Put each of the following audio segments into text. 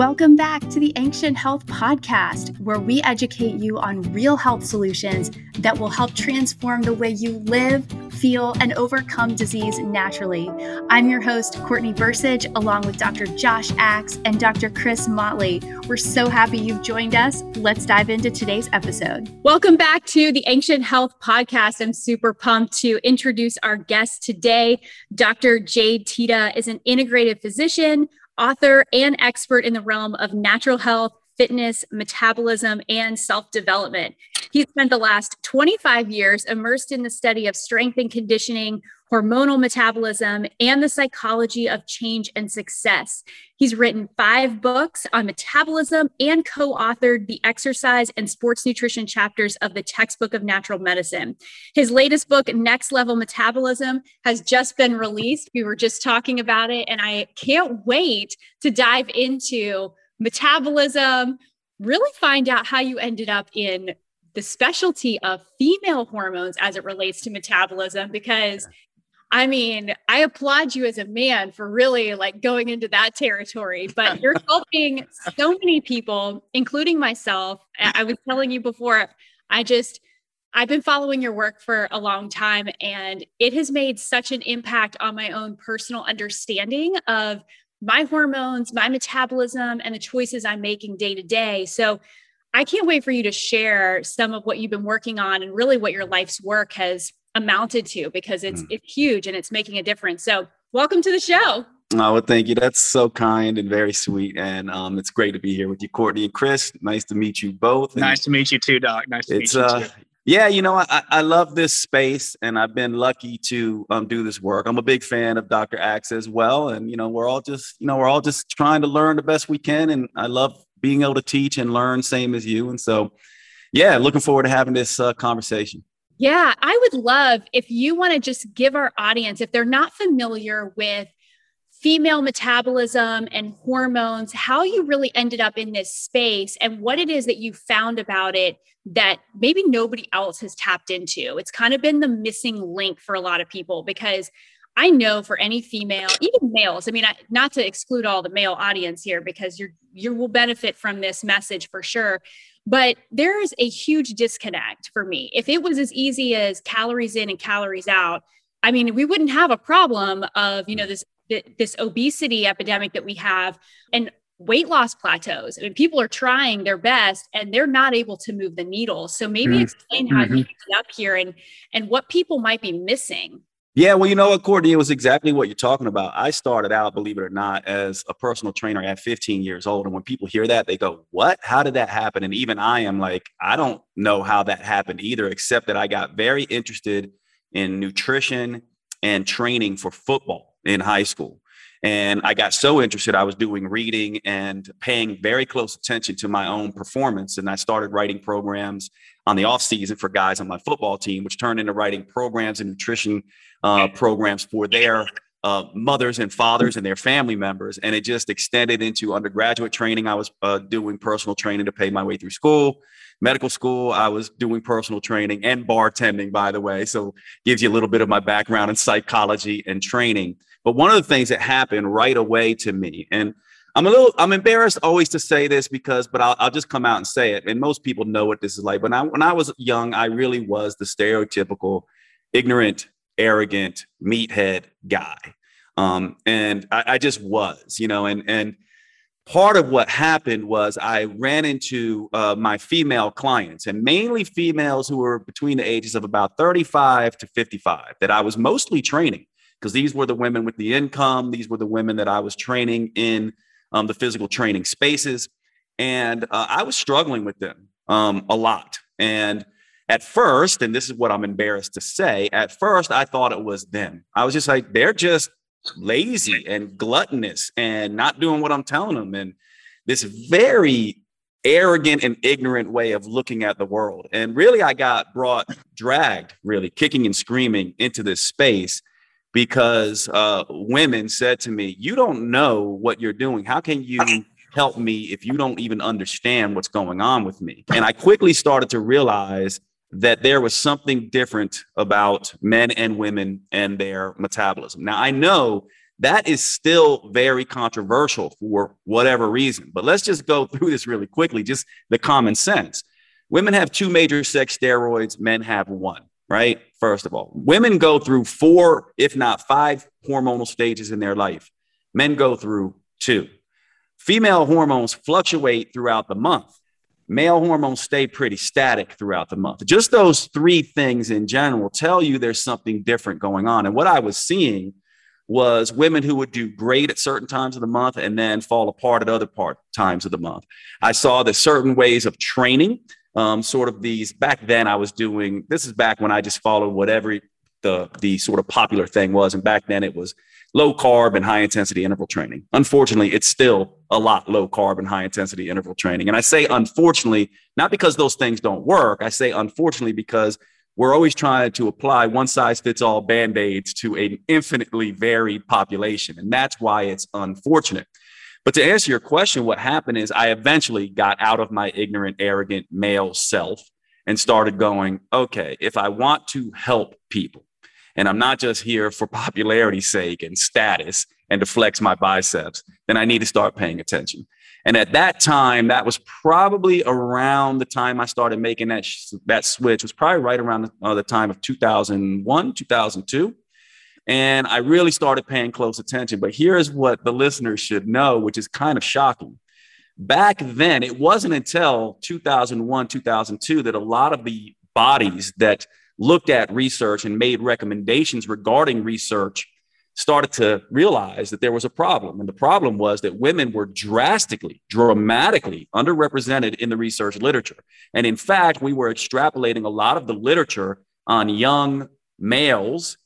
Welcome back to the Ancient Health Podcast, where we educate you on real health solutions that will help transform the way you live, feel, and overcome disease naturally. I'm your host, Courtney Bursage, along with Dr. Josh Axe and Dr. Chris Motley. We're so happy you've joined us. Let's dive into today's episode. Welcome back to the Ancient Health Podcast. I'm super pumped to introduce our guest today. Dr. Jade Teta is an integrative physician author and expert in the realm of natural health, fitness, metabolism, and self development. He spent the last 25 years immersed in the study of strength and conditioning, hormonal metabolism, and the psychology of change and success. He's written five books on metabolism and co authored the exercise and sports nutrition chapters of the textbook of natural medicine. His latest book, Next Level Metabolism, has just been released. We were just talking about it, and I can't wait to dive into metabolism, really find out how you ended up in the specialty of female hormones as it relates to metabolism because I mean, I applaud you as a man for really like going into that territory, but you're helping so many people, including myself. I was telling you before, I just, I've been following your work for a long time and it has made such an impact on my own personal understanding of my hormones, my metabolism, and the choices I'm making day to day. So I can't wait for you to share some of what you've been working on and really what your life's work has amounted to because it's mm. it's huge and it's making a difference. So welcome to the show. Oh, well, thank you. That's so kind and very sweet. And um, it's great to be here with you, Courtney and Chris. Nice to meet you both. And nice to meet you too, Doc. Nice to meet you uh, too. Yeah, you know, I, I love this space and I've been lucky to um, do this work. I'm a big fan of Dr. Axe as well. And, you know, we're all just, you know, we're all just trying to learn the best we can. And I love being able to teach and learn, same as you. And so, yeah, looking forward to having this uh, conversation. Yeah, I would love if you want to just give our audience, if they're not familiar with female metabolism and hormones, how you really ended up in this space and what it is that you found about it that maybe nobody else has tapped into. It's kind of been the missing link for a lot of people because I know for any female, even males, I mean, not to exclude all the male audience here because you're you will benefit from this message for sure. But there is a huge disconnect for me. If it was as easy as calories in and calories out, I mean, we wouldn't have a problem of, you know, this this obesity epidemic that we have and weight loss plateaus. I mean, people are trying their best and they're not able to move the needle. So maybe mm-hmm. explain how mm-hmm. you get up here and and what people might be missing. Yeah, well, you know what, Courtney, it was exactly what you're talking about. I started out, believe it or not, as a personal trainer at 15 years old. And when people hear that, they go, What? How did that happen? And even I am like, I don't know how that happened either, except that I got very interested in nutrition and training for football in high school. And I got so interested, I was doing reading and paying very close attention to my own performance. And I started writing programs on the off season for guys on my football team, which turned into writing programs and nutrition uh, programs for their uh, mothers and fathers and their family members. And it just extended into undergraduate training. I was uh, doing personal training to pay my way through school. Medical school, I was doing personal training and bartending, by the way. So gives you a little bit of my background in psychology and training. But one of the things that happened right away to me, and I'm a little, I'm embarrassed always to say this because, but I'll, I'll just come out and say it. And most people know what this is like. But I, when I was young, I really was the stereotypical ignorant, arrogant, meathead guy. Um, and I, I just was, you know, and, and, part of what happened was I ran into uh, my female clients and mainly females who were between the ages of about 35 to 55 that I was mostly training because these were the women with the income. These were the women that I was training in um, the physical training spaces. And uh, I was struggling with them um, a lot. And at first, and this is what I'm embarrassed to say, at first I thought it was them. I was just like, they're just lazy and gluttonous and not doing what I'm telling them. And this very arrogant and ignorant way of looking at the world. And really, I got brought, dragged, really kicking and screaming into this space because uh, women said to me, You don't know what you're doing. How can you help me if you don't even understand what's going on with me? And I quickly started to realize that there was something different about men and women and their metabolism. Now, I know that is still very controversial for whatever reason. But let's just go through this really quickly, just the common sense. Women have two major sex steroids, men have one, right? First of all, women go through four, if not five, hormonal stages in their life. Men go through two. Female hormones fluctuate throughout the month. Male hormones stay pretty static throughout the month. Just those three things in general tell you there's something different going on. And what I was seeing was women who would do great at certain times of the month and then fall apart at other part times of the month. I saw that certain ways of training, um, sort of these back then I was doing, this is back when I just followed whatever the, the sort of popular thing was. And back then it was low carb and high intensity interval training. Unfortunately, it's still a lot low carb and high intensity interval training. And I say unfortunately, not because those things don't work. I say unfortunately because we're always trying to apply one size fits all band aids to an infinitely varied population. And that's why it's unfortunate. But to answer your question, what happened is I eventually got out of my ignorant, arrogant male self and started going, okay, if I want to help people, and I'm not just here for popularity's sake and status and to flex my biceps, then I need to start paying attention. And at that time, that was probably around the time I started making that, sh- that switch, it was probably right around the, uh, the time of 2001, 2002. And I really started paying close attention. But here's what the listeners should know, which is kind of shocking. Back then, it wasn't until 2001, 2002 that a lot of the bodies that looked at research and made recommendations regarding research started to realize that there was a problem. And the problem was that women were drastically, dramatically underrepresented in the research literature. And in fact, we were extrapolating a lot of the literature on young males,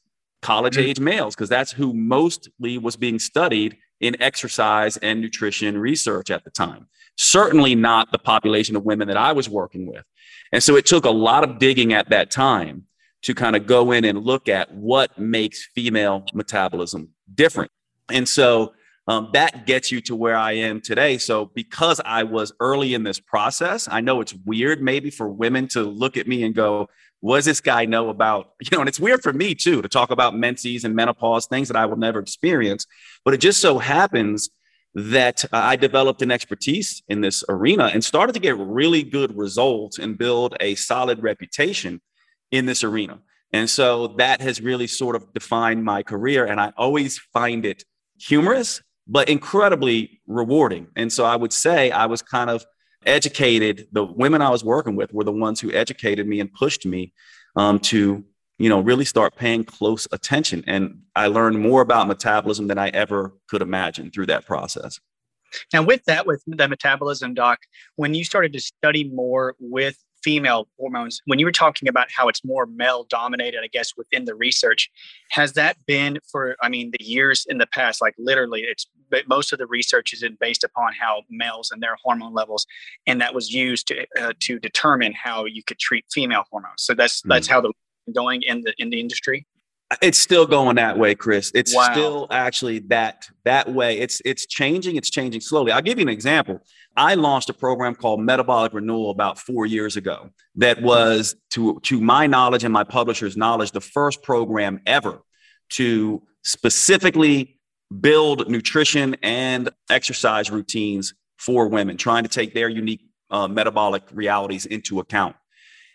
college age mm-hmm. males, because that's who mostly was being studied in exercise and nutrition research at the time. Certainly not the population of women that I was working with. And so it took a lot of digging at that time to kind of go in and look at what makes female metabolism different. And so um, that gets you to where I am today. So, because I was early in this process, I know it's weird maybe for women to look at me and go, what does this guy know about, you know, and it's weird for me too to talk about menses and menopause, things that I will never experience. But it just so happens that uh, I developed an expertise in this arena and started to get really good results and build a solid reputation in this arena. And so that has really sort of defined my career. And I always find it humorous, but incredibly rewarding. And so I would say I was kind of educated. The women I was working with were the ones who educated me and pushed me um, to, you know, really start paying close attention. And I learned more about metabolism than I ever could imagine through that process. Now, with that, with the metabolism, doc, when you started to study more with female hormones, when you were talking about how it's more male dominated, I guess, within the research, has that been for, I mean, the years in the past, like literally, it's most of the research is based upon how males and their hormone levels, and that was used to, uh, to determine how you could treat female hormones. So that's, mm. that's how the going in the, in the industry it's still going that way chris. It's wow. still actually that that way. It's it's changing it's changing slowly. I'll give you an example. I launched a program called metabolic renewal about four years ago that was to to my knowledge and my publisher's knowledge the first program ever to specifically build nutrition and exercise routines for women trying to take their unique uh, metabolic realities into account.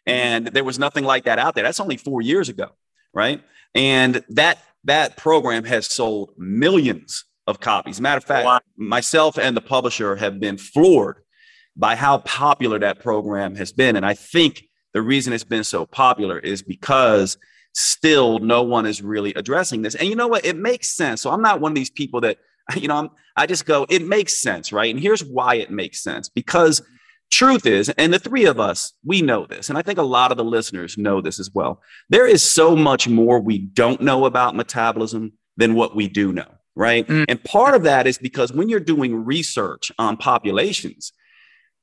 And there was nothing like that out there. That's only four years ago right and that that program has sold millions of copies. Matter of fact, wow. myself and the publisher have been floored by how popular that program has been. And I think the reason it's been so popular is because still no one is really addressing this. And you know what? It makes sense. So I'm not one of these people that, you know, I'm, I just go, it makes sense, right? And here's why it makes sense because truth is, and the three of us, we know this, and I think a lot of the listeners know this as well. There is so much more we don't know about metabolism than what we do know, right? Mm. And part of that is because when you're doing research on populations,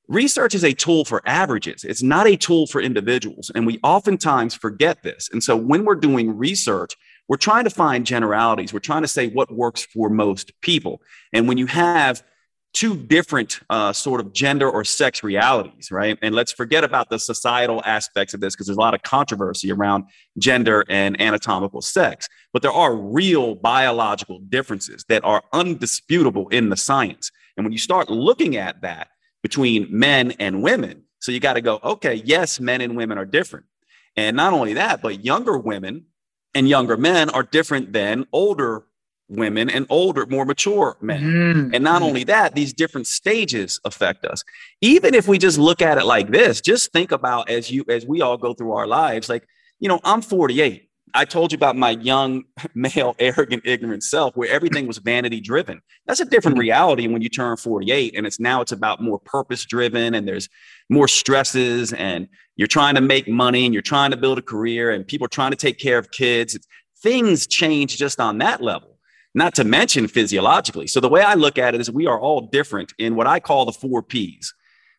research is a tool for averages, it's not a tool for individuals. And we oftentimes forget this. And so when we're doing research, we're trying to find generalities, we're trying to say what works for most people. And when you have two different uh, sort of gender or sex realities, right? And let's forget about the societal aspects of this because there's a lot of controversy around gender and anatomical sex. But there are real biological differences that are undisputable in the science. And when you start looking at that between men and women, so you got to go, okay, yes, men and women are different. And not only that, but younger women and younger men are different than older women and older, more mature men. Mm-hmm. And not only that, these different stages affect us. Even if we just look at it like this, just think about as you as we all go through our lives, like, you know, I'm 48. I told you about my young, male, arrogant, ignorant self where everything was vanity driven. That's a different mm-hmm. reality when you turn 48 and it's now it's about more purpose driven and there's more stresses and you're trying to make money and you're trying to build a career and people are trying to take care of kids. Things change just on that level not to mention physiologically. So the way I look at it is we are all different in what I call the four P's.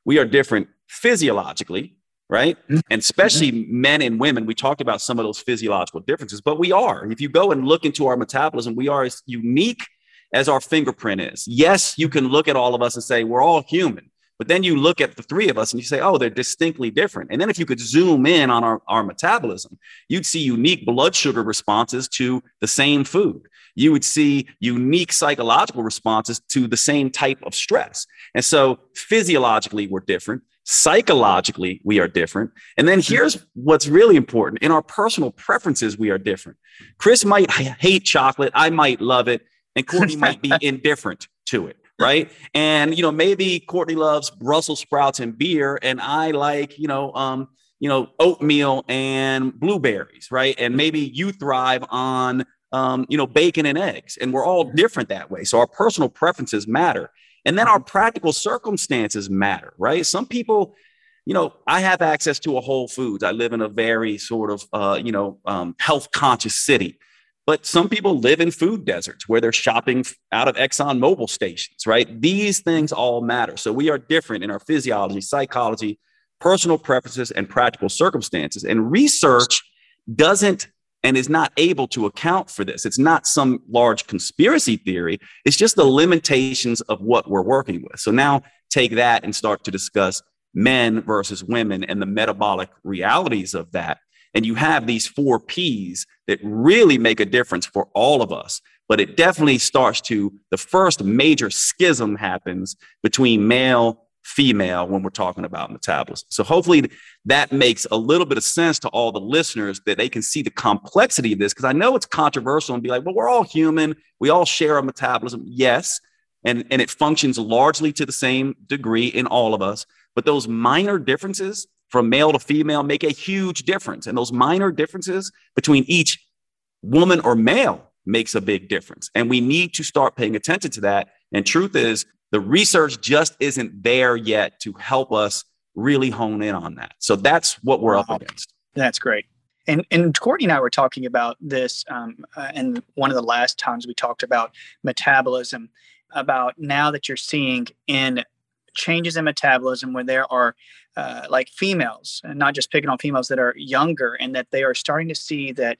We are different physiologically, right? Mm-hmm. And especially mm-hmm. men and women. We talked about some of those physiological differences, but we are. If you go and look into our metabolism, we are as unique as our fingerprint is. Yes, you can look at all of us and say we're all human. But then you look at the three of us and you say, oh, they're distinctly different. And then if you could zoom in on our, our metabolism, you'd see unique blood sugar responses to the same food you would see unique psychological responses to the same type of stress. And so physiologically, we're different. Psychologically, we are different. And then here's what's really important in our personal preferences, we are different. Chris might hate chocolate, I might love it, and Courtney might be indifferent to it right? And you know, maybe Courtney loves Brussels sprouts and beer, and I like you know, um, you know, oatmeal and blueberries, right? And maybe you thrive on um, you know, bacon and eggs. And we're all different that way. So our personal preferences matter. And then our practical circumstances matter, right? Some people, you know, I have access to a Whole Foods. I live in a very sort of, uh, you know, um, health conscious city. But some people live in food deserts where they're shopping out of Exxon Mobil stations, right? These things all matter. So we are different in our physiology, psychology, personal preferences, and practical circumstances. And research doesn't and is not able to account for this. It's not some large conspiracy theory, it's just the limitations of what we're working with. So now take that and start to discuss men versus women and the metabolic realities of that. And you have these four P's that really make a difference for all of us. But it definitely starts to the first major schism happens between male female when we're talking about metabolism. So hopefully that makes a little bit of sense to all the listeners that they can see the complexity of this because I know it's controversial and be like, well, we're all human, we all share a metabolism. Yes, and and it functions largely to the same degree in all of us, but those minor differences from male to female make a huge difference and those minor differences between each woman or male makes a big difference. And we need to start paying attention to that. And truth is, the research just isn't there yet to help us really hone in on that. So that's what we're wow. up against. That's great. And, and Courtney and I were talking about this, um, uh, and one of the last times we talked about metabolism, about now that you're seeing in changes in metabolism where there are uh, like females, and not just picking on females that are younger, and that they are starting to see that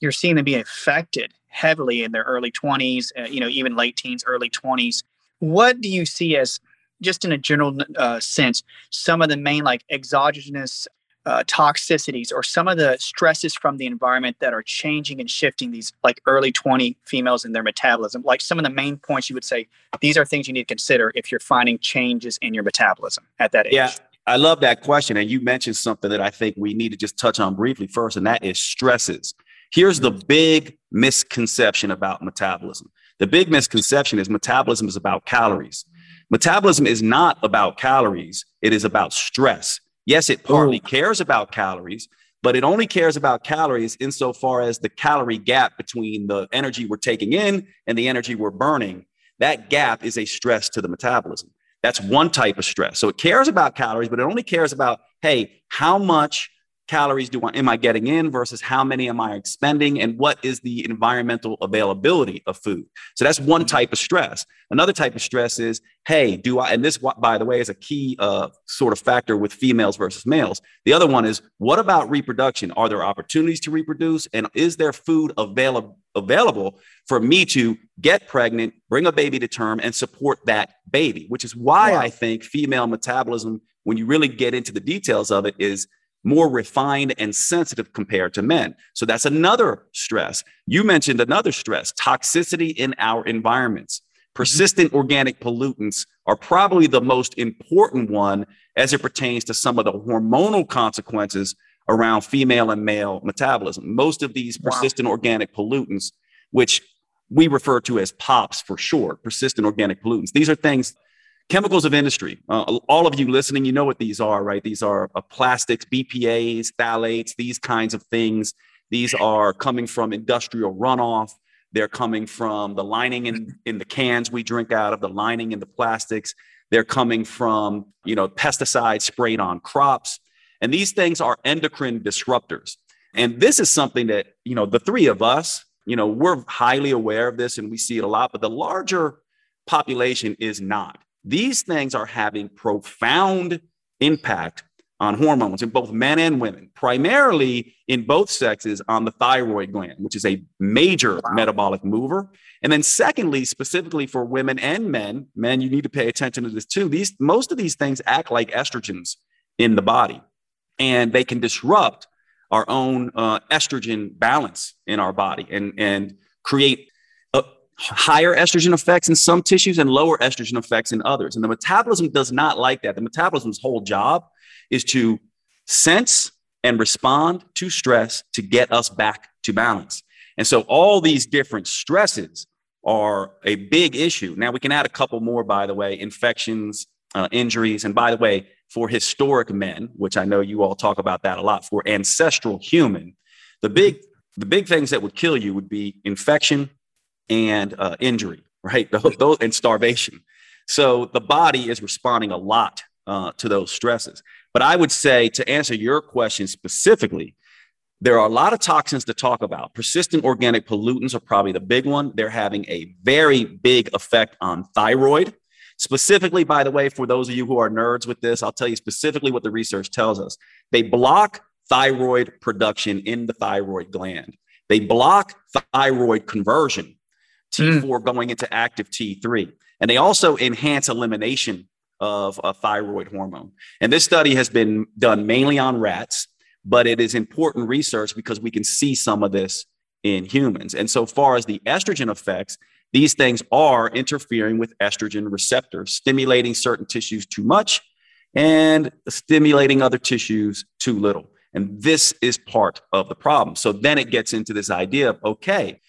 you're seeing them be affected heavily in their early 20s, uh, you know, even late teens, early 20s what do you see as, just in a general uh, sense, some of the main like exogenous uh, toxicities or some of the stresses from the environment that are changing and shifting these like early 20 females in their metabolism? Like some of the main points you would say, these are things you need to consider if you're finding changes in your metabolism at that age. Yeah. I love that question. And you mentioned something that I think we need to just touch on briefly first, and that is stresses. Here's the big misconception about metabolism the big misconception is metabolism is about calories. Metabolism is not about calories, it is about stress. Yes, it partly cares about calories, but it only cares about calories insofar as the calorie gap between the energy we're taking in and the energy we're burning. That gap is a stress to the metabolism. That's one type of stress. So it cares about calories, but it only cares about, hey, how much calories do I am I getting in versus how many am I expending and what is the environmental availability of food. So that's one mm-hmm. type of stress. Another type of stress is, hey, do I and this by the way is a key uh, sort of factor with females versus males. The other one is what about reproduction? Are there opportunities to reproduce and is there food available available for me to get pregnant, bring a baby to term and support that baby, which is why wow. I think female metabolism when you really get into the details of it is more refined and sensitive compared to men. So that's another stress. You mentioned another stress toxicity in our environments. Mm-hmm. Persistent organic pollutants are probably the most important one as it pertains to some of the hormonal consequences around female and male metabolism. Most of these persistent wow. organic pollutants, which we refer to as POPs for short, persistent organic pollutants, these are things chemicals of industry. Uh, all of you listening, you know what these are, right? These are uh, plastics, BPAs, phthalates, these kinds of things. These are coming from industrial runoff. They're coming from the lining in, in the cans we drink out of, the lining in the plastics. They're coming from, you know, pesticides sprayed on crops. And these things are endocrine disruptors. And this is something that, you know, the three of us, you know, we're highly aware of this and we see it a lot, but the larger population is not. These things are having profound impact on hormones in both men and women, primarily in both sexes on the thyroid gland, which is a major wow. metabolic mover. And then secondly, specifically for women and men, men, you need to pay attention to this too. These most of these things act like estrogens in the body, and they can disrupt our own uh, estrogen balance in our body and, and create higher estrogen effects in some tissues and lower estrogen effects in others. And the metabolism does not like that. The metabolism's whole job is to sense and respond to stress to get us back to balance. And so all these different stresses are a big issue. Now we can add a couple more, by the way, infections, uh, injuries. And by the way, for historic men, which I know you all talk about that a lot, for ancestral human, the big the big things that would kill you would be infection, and uh, injury, right? Those, and starvation. So the body is responding a lot uh, to those stresses. But I would say to answer your question specifically, there are a lot of toxins to talk about. Persistent organic pollutants are probably the big one. They're having a very big effect on thyroid. Specifically, by the way, for those of you who are nerds with this, I'll tell you specifically what the research tells us. They block thyroid production in the thyroid gland. They block thyroid conversion T4 mm. going into active T3. And they also enhance elimination of a thyroid hormone. And this study has been done mainly on rats, but it is important research because we can see some of this in humans. And so far as the estrogen effects, these things are interfering with estrogen receptors, stimulating certain tissues too much and stimulating other tissues too little. And this is part of the problem. So then it gets into this idea of okay,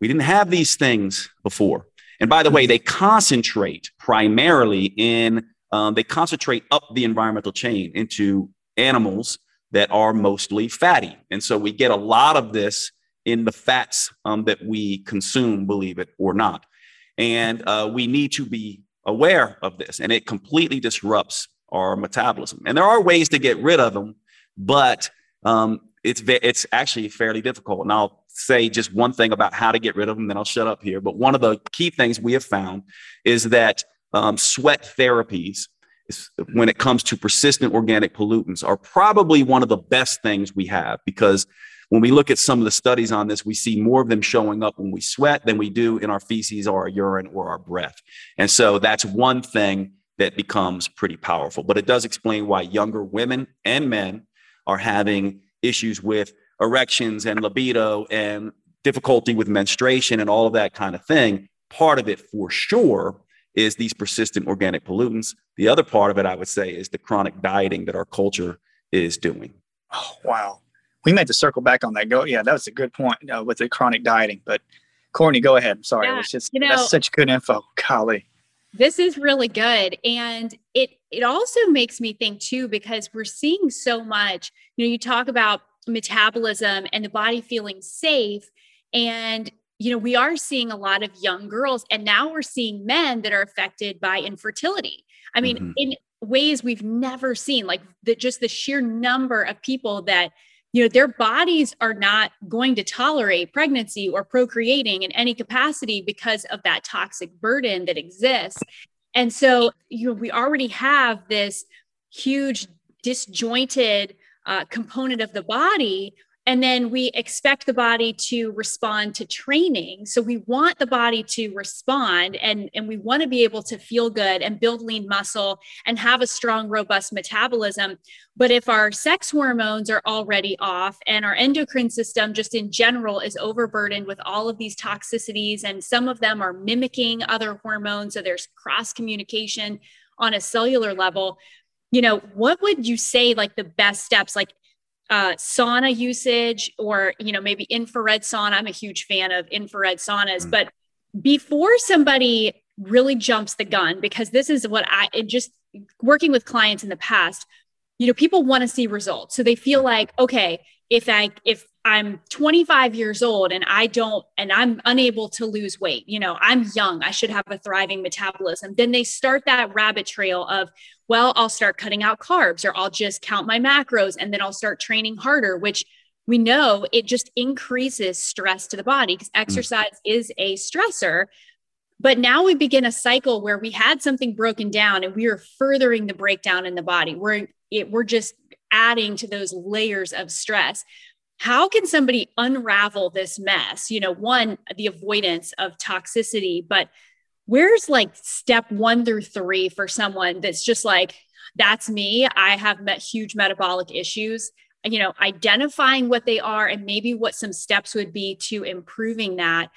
we didn't have these things before. And by the way, they concentrate primarily in, um, they concentrate up the environmental chain into animals that are mostly fatty. And so we get a lot of this in the fats um, that we consume, believe it or not. And uh, we need to be aware of this, and it completely disrupts our metabolism. And there are ways to get rid of them, but um, it's it's actually fairly difficult. And I'll say just one thing about how to get rid of them, then I'll shut up here. But one of the key things we have found is that um, sweat therapies, when it comes to persistent organic pollutants, are probably one of the best things we have because when we look at some of the studies on this, we see more of them showing up when we sweat than we do in our feces or our urine or our breath. And so that's one thing that becomes pretty powerful. But it does explain why younger women and men are having issues with erections and libido and difficulty with menstruation and all of that kind of thing. Part of it for sure is these persistent organic pollutants. The other part of it, I would say, is the chronic dieting that our culture is doing. Oh, wow. We meant to circle back on that. Go, yeah, that was a good point uh, with the chronic dieting. But Courtney, go ahead. I'm sorry. Yeah, it's just you know, that's such good info. Golly. This is really good. And it it also makes me think too, because we're seeing so much, you know, you talk about metabolism and the body feeling safe. And, you know, we are seeing a lot of young girls, and now we're seeing men that are affected by infertility. I mean, mm-hmm. in ways we've never seen like the, just the sheer number of people that you know their bodies are not going to tolerate pregnancy or procreating in any capacity because of that toxic burden that exists and so you know we already have this huge disjointed uh, component of the body and then we expect the body to respond to training. So we want the body to respond and, and we want to be able to feel good and build lean muscle and have a strong, robust metabolism. But if our sex hormones are already off and our endocrine system, just in general, is overburdened with all of these toxicities, and some of them are mimicking other hormones, so there's cross communication on a cellular level you know what would you say like the best steps like uh, sauna usage or you know maybe infrared sauna. I'm a huge fan of infrared saunas mm. but before somebody really jumps the gun because this is what i just working with clients in the past you know people want to see results. So they feel like okay if i if i'm 25 years old and i don't and i'm unable to lose weight you know i'm young i should have a thriving metabolism then they start that rabbit trail of well, I'll start cutting out carbs or I'll just count my macros and then I'll start training harder, which we know it just increases stress to the body because mm. exercise mm. is a stressor. But now we begin a cycle where we had something broken down and we are furthering the breakdown in the body. We're it, we're just adding to those layers of stress. How can somebody unravel this mess? You know, one, the avoidance of toxicity, but where's like step one through three for someone that's just like that's me i have met huge metabolic issues you know identifying what they are and maybe what some steps would be to improving that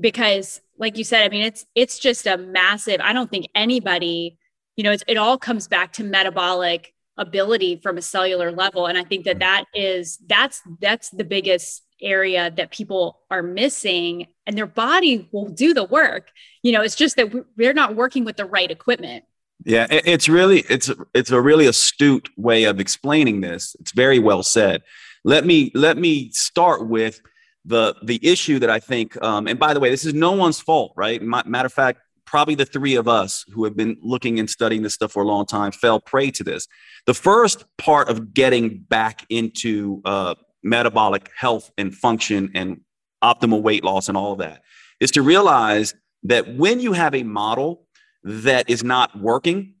because like you said i mean it's it's just a massive i don't think anybody you know it's, it all comes back to metabolic ability from a cellular level. And i think that that is that's that's the biggest area that people are missing and their body will do the work. You know it's just that we're not working with the right equipment. Yeah it's really it's it's a really astute way of explaining this. It's very well said. Let me let me start with the the issue that i think um, and by the way this is no one's fault right? Matter of fact probably the three of us who have been looking and studying this stuff for a long time fell prey to this the first part of getting back into uh, metabolic health and function and optimal weight loss and all of that is to realize that when you have a model that is not working,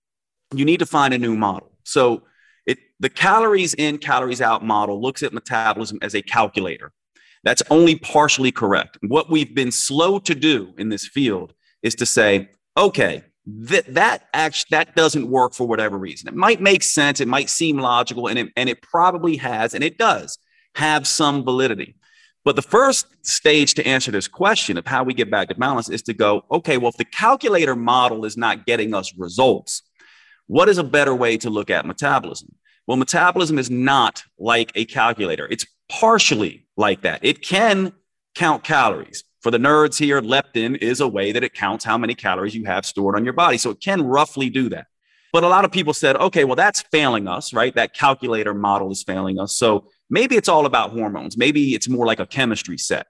you need to find a new model. So it, the calories in, calories out model looks at metabolism as a calculator. That's only partially correct. What we've been slow to do in this field is to say, okay, that that actually that doesn't work for whatever reason. It might make sense, it might seem logical, and it, and it probably has, and it does have some validity. But the first stage to answer this question of how we get back to balance is to go, okay, well, if the calculator model is not getting us results, what is a better way to look at metabolism? Well, metabolism is not like a calculator. It's partially like that. It can count calories. For the nerds here, leptin is a way that it counts how many calories you have stored on your body. So it can roughly do that. But a lot of people said, okay, well, that's failing us, right? That calculator model is failing us. So maybe it's all about hormones. Maybe it's more like a chemistry set.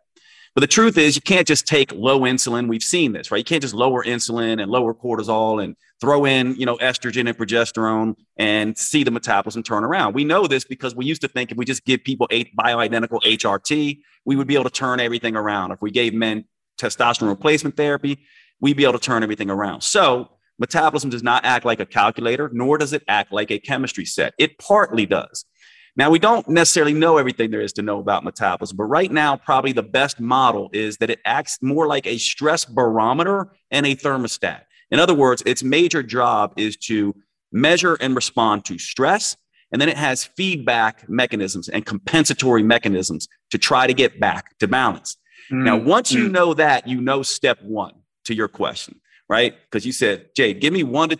But the truth is, you can't just take low insulin. We've seen this, right? You can't just lower insulin and lower cortisol and throw in, you know, estrogen and progesterone and see the metabolism turn around. We know this because we used to think if we just give people eight bioidentical HRT, we would be able to turn everything around. If we gave men testosterone replacement therapy, we'd be able to turn everything around. So Metabolism does not act like a calculator, nor does it act like a chemistry set. It partly does. Now, we don't necessarily know everything there is to know about metabolism, but right now, probably the best model is that it acts more like a stress barometer and a thermostat. In other words, its major job is to measure and respond to stress, and then it has feedback mechanisms and compensatory mechanisms to try to get back to balance. Mm-hmm. Now, once you mm. know that, you know step one to your question right? Because you said, Jay, give me one to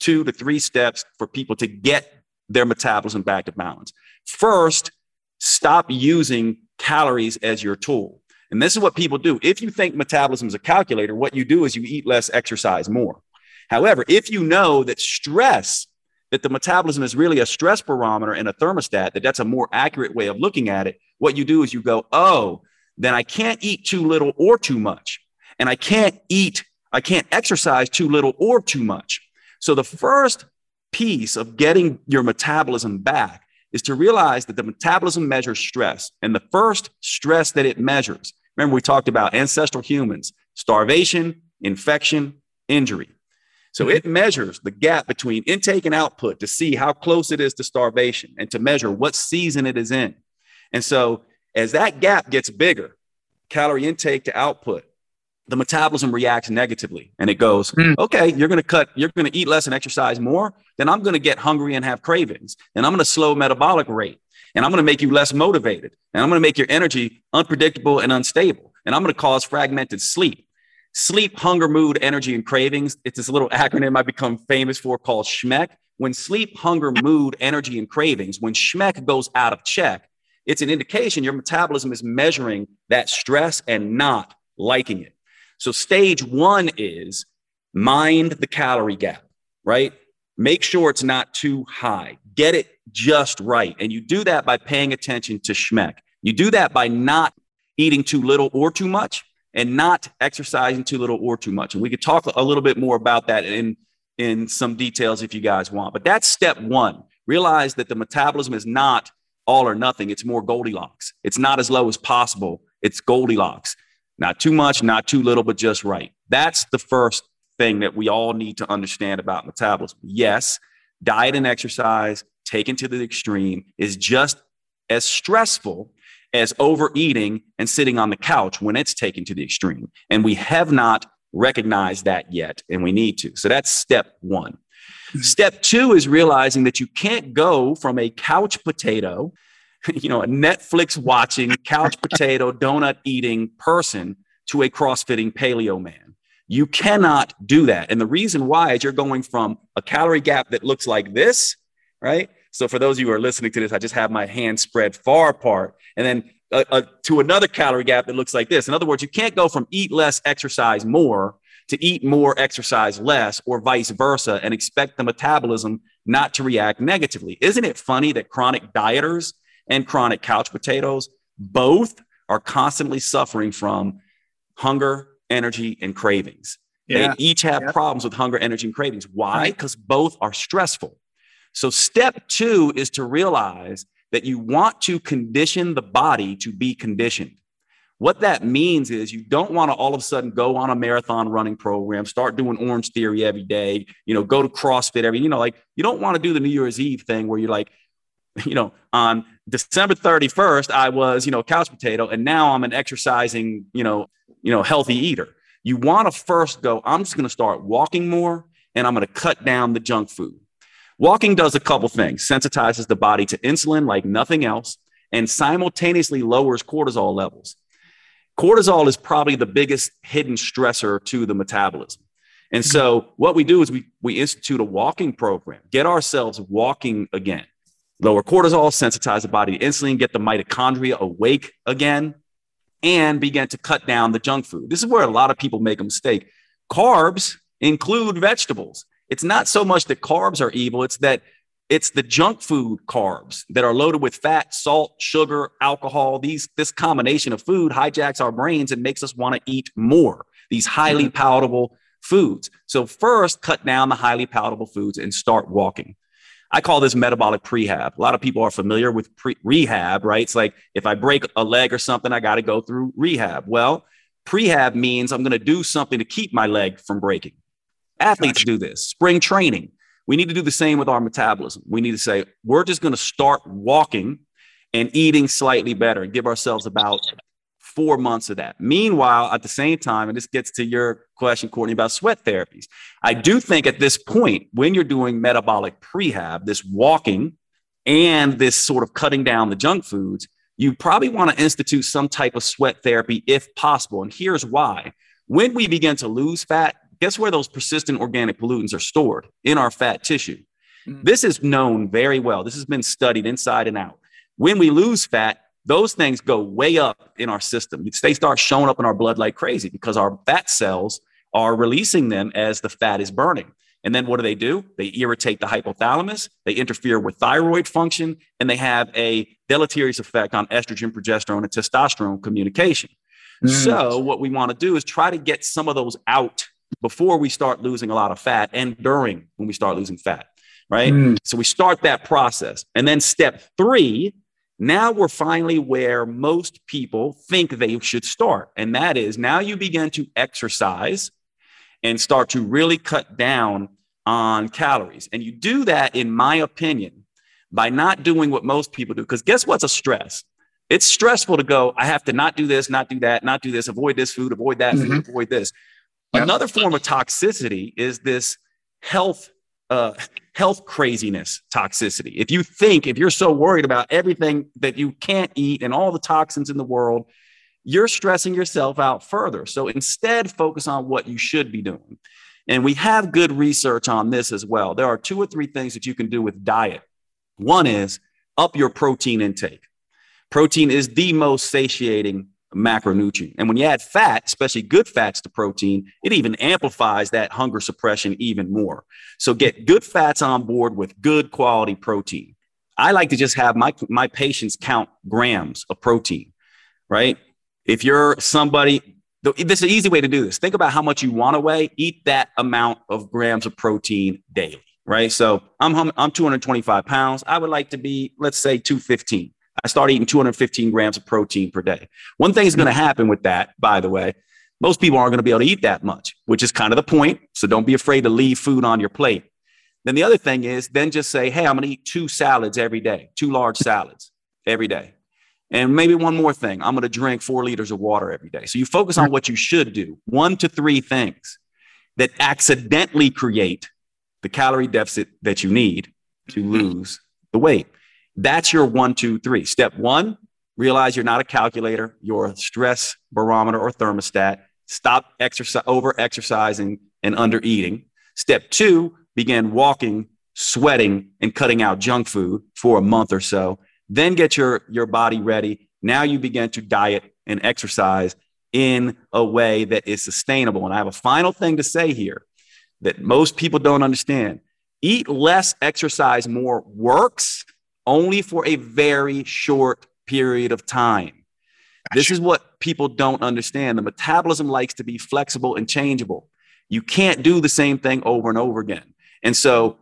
two to three steps for people to get their metabolism back to balance. First, stop using calories as your tool. And this is what people do. If you think metabolism is a calculator, what you do is you eat less, exercise more. However, if you know that stress, that the metabolism is really a stress barometer and a thermostat, that that's a more accurate way of looking at it, what you do is you go, oh, then I can't eat too little or too much. And I can't eat I can't exercise too little or too much. So the first piece of getting your metabolism back is to realize that the metabolism measures stress. And the first stress that it measures, remember, we talked about ancestral humans, starvation, infection, injury. So it measures the gap between intake and output to see how close it is to starvation and to measure what season it is in. And so as that gap gets bigger, calorie intake to output, the metabolism reacts negatively and it goes, mm. okay, you're going to cut, you're going to eat less and exercise more. Then I'm going to get hungry and have cravings. And I'm going to slow metabolic rate. And I'm going to make you less motivated. And I'm going to make your energy unpredictable and unstable. And I'm going to cause fragmented sleep. Sleep, hunger, mood, energy, and cravings. It's this little acronym I've become famous for called SHMEC. When sleep, hunger, mood, energy, and cravings, when SHMEC goes out of check, it's an indication your metabolism is measuring that stress and not liking it. So, stage one is mind the calorie gap, right? Make sure it's not too high. Get it just right. And you do that by paying attention to SHMEC. You do that by not eating too little or too much and not exercising too little or too much. And we could talk a little bit more about that in, in some details if you guys want. But that's step one. Realize that the metabolism is not all or nothing. It's more Goldilocks. It's not as low as possible. It's Goldilocks. Not too much, not too little, but just right. That's the first thing that we all need to understand about metabolism. Yes, diet and exercise taken to the extreme is just as stressful as overeating and sitting on the couch when it's taken to the extreme. And we have not recognized that yet, and we need to. So that's step one. Mm-hmm. Step two is realizing that you can't go from a couch potato you know, a Netflix watching, couch potato, donut eating person to a CrossFitting paleo man. You cannot do that. And the reason why is you're going from a calorie gap that looks like this, right? So for those of you who are listening to this, I just have my hands spread far apart and then uh, uh, to another calorie gap that looks like this. In other words, you can't go from eat less, exercise more to eat more, exercise less, or vice versa, and expect the metabolism not to react negatively. Isn't it funny that chronic dieters and chronic couch potatoes, both are constantly suffering from hunger, energy, and cravings. Yeah. They each have yeah. problems with hunger, energy, and cravings. Why? Because right. both are stressful. So, step two is to realize that you want to condition the body to be conditioned. What that means is you don't want to all of a sudden go on a marathon running program, start doing Orange Theory every day, you know, go to CrossFit every, you know, like you don't want to do the New Year's Eve thing where you're like, you know, on December 31st, I was, you know, a couch potato, and now I'm an exercising, you know, you know, healthy eater. You want to first go, I'm just going to start walking more and I'm going to cut down the junk food. Walking does a couple things, sensitizes the body to insulin like nothing else, and simultaneously lowers cortisol levels. Cortisol is probably the biggest hidden stressor to the metabolism. And so what we do is we, we institute a walking program, get ourselves walking again lower cortisol, sensitize the body to insulin, get the mitochondria awake again, and began to cut down the junk food. This is where a lot of people make a mistake. Carbs include vegetables. It's not so much that carbs are evil, it's that it's the junk food carbs that are loaded with fat, salt, sugar, alcohol. These this combination of food hijacks our brains and makes us want to eat more. These highly mm-hmm. palatable foods. So first, cut down the highly palatable foods and start walking. I call this metabolic prehab. A lot of people are familiar with pre- rehab, right? It's like if I break a leg or something, I got to go through rehab. Well, prehab means I'm going to do something to keep my leg from breaking. Athletes gotcha. do this. Spring training. We need to do the same with our metabolism. We need to say, we're just going to start walking and eating slightly better and give ourselves about four months of that. Meanwhile, at the same time, and this gets to your question, Courtney, about sweat therapies. I do think at this point, when you're doing metabolic prehab, this walking and this sort of cutting down the junk foods, you probably want to institute some type of sweat therapy if possible. And here's why. When we begin to lose fat, guess where those persistent organic pollutants are stored? In our fat tissue. Mm-hmm. This is known very well. This has been studied inside and out. When we lose fat, those things go way up in our system. They start showing up in our blood like crazy because our fat cells are releasing them as the fat is burning. And then what do they do? They irritate the hypothalamus, they interfere with thyroid function, and they have a deleterious effect on estrogen, progesterone, and testosterone communication. Mm. So, what we want to do is try to get some of those out before we start losing a lot of fat and during when we start losing fat. right? Mm. So we start that process. And then step three, now we're finally where most people think they should start. And that is now you begin to exercise and start to really cut down on calories. And you do that, in my opinion, by not doing what most people do. Because guess what's a stress? It's stressful to go, I have to not do this, not do that, not do this, avoid this food, avoid that mm-hmm. food, avoid this. Yep. Another form of toxicity is this health uh, health craziness toxicity. If you think, if you're so worried about everything that you can't eat and all the toxins in the world, you're stressing yourself out further. So instead, focus on what you should be doing. And we have good research on this as well. There are two or three things that you can do with diet. One is up your protein intake. Protein is the most satiating macronutrient. And when you add fat, especially good fats to protein, it even amplifies that hunger suppression even more. So get good fats on board with good quality protein. I like to just have my, my patients count grams of protein, right? If you're somebody, this is an easy way to do this. Think about how much you want to weigh, eat that amount of grams of protein daily, right? So I'm, I'm 225 pounds. I would like to be, let's say, 215. I start eating 215 grams of protein per day. One thing is going to happen with that, by the way, most people aren't going to be able to eat that much, which is kind of the point. So don't be afraid to leave food on your plate. Then the other thing is then just say, hey, I'm going to eat two salads every day, two large salads every day. And maybe one more thing, I'm going to drink four liters of water every day. So you focus on what you should do, one to three things that accidentally create the calorie deficit that you need to hmm. lose the weight. That's your one, two, three. Step one, realize you're not a calculator, you're a stress barometer or thermostat. Stop exercise, over exercising and under eating. Step two, begin walking, sweating, and cutting out junk food for a month or so. Then get your, your body ready. Now you begin to diet and exercise in a way that is sustainable. And I have a final thing to say here that most people don't understand. Eat less, exercise more works only for a very short period of time. This is what people don't understand. The metabolism likes to be flexible and changeable. You can't do the same thing over and over again. And so,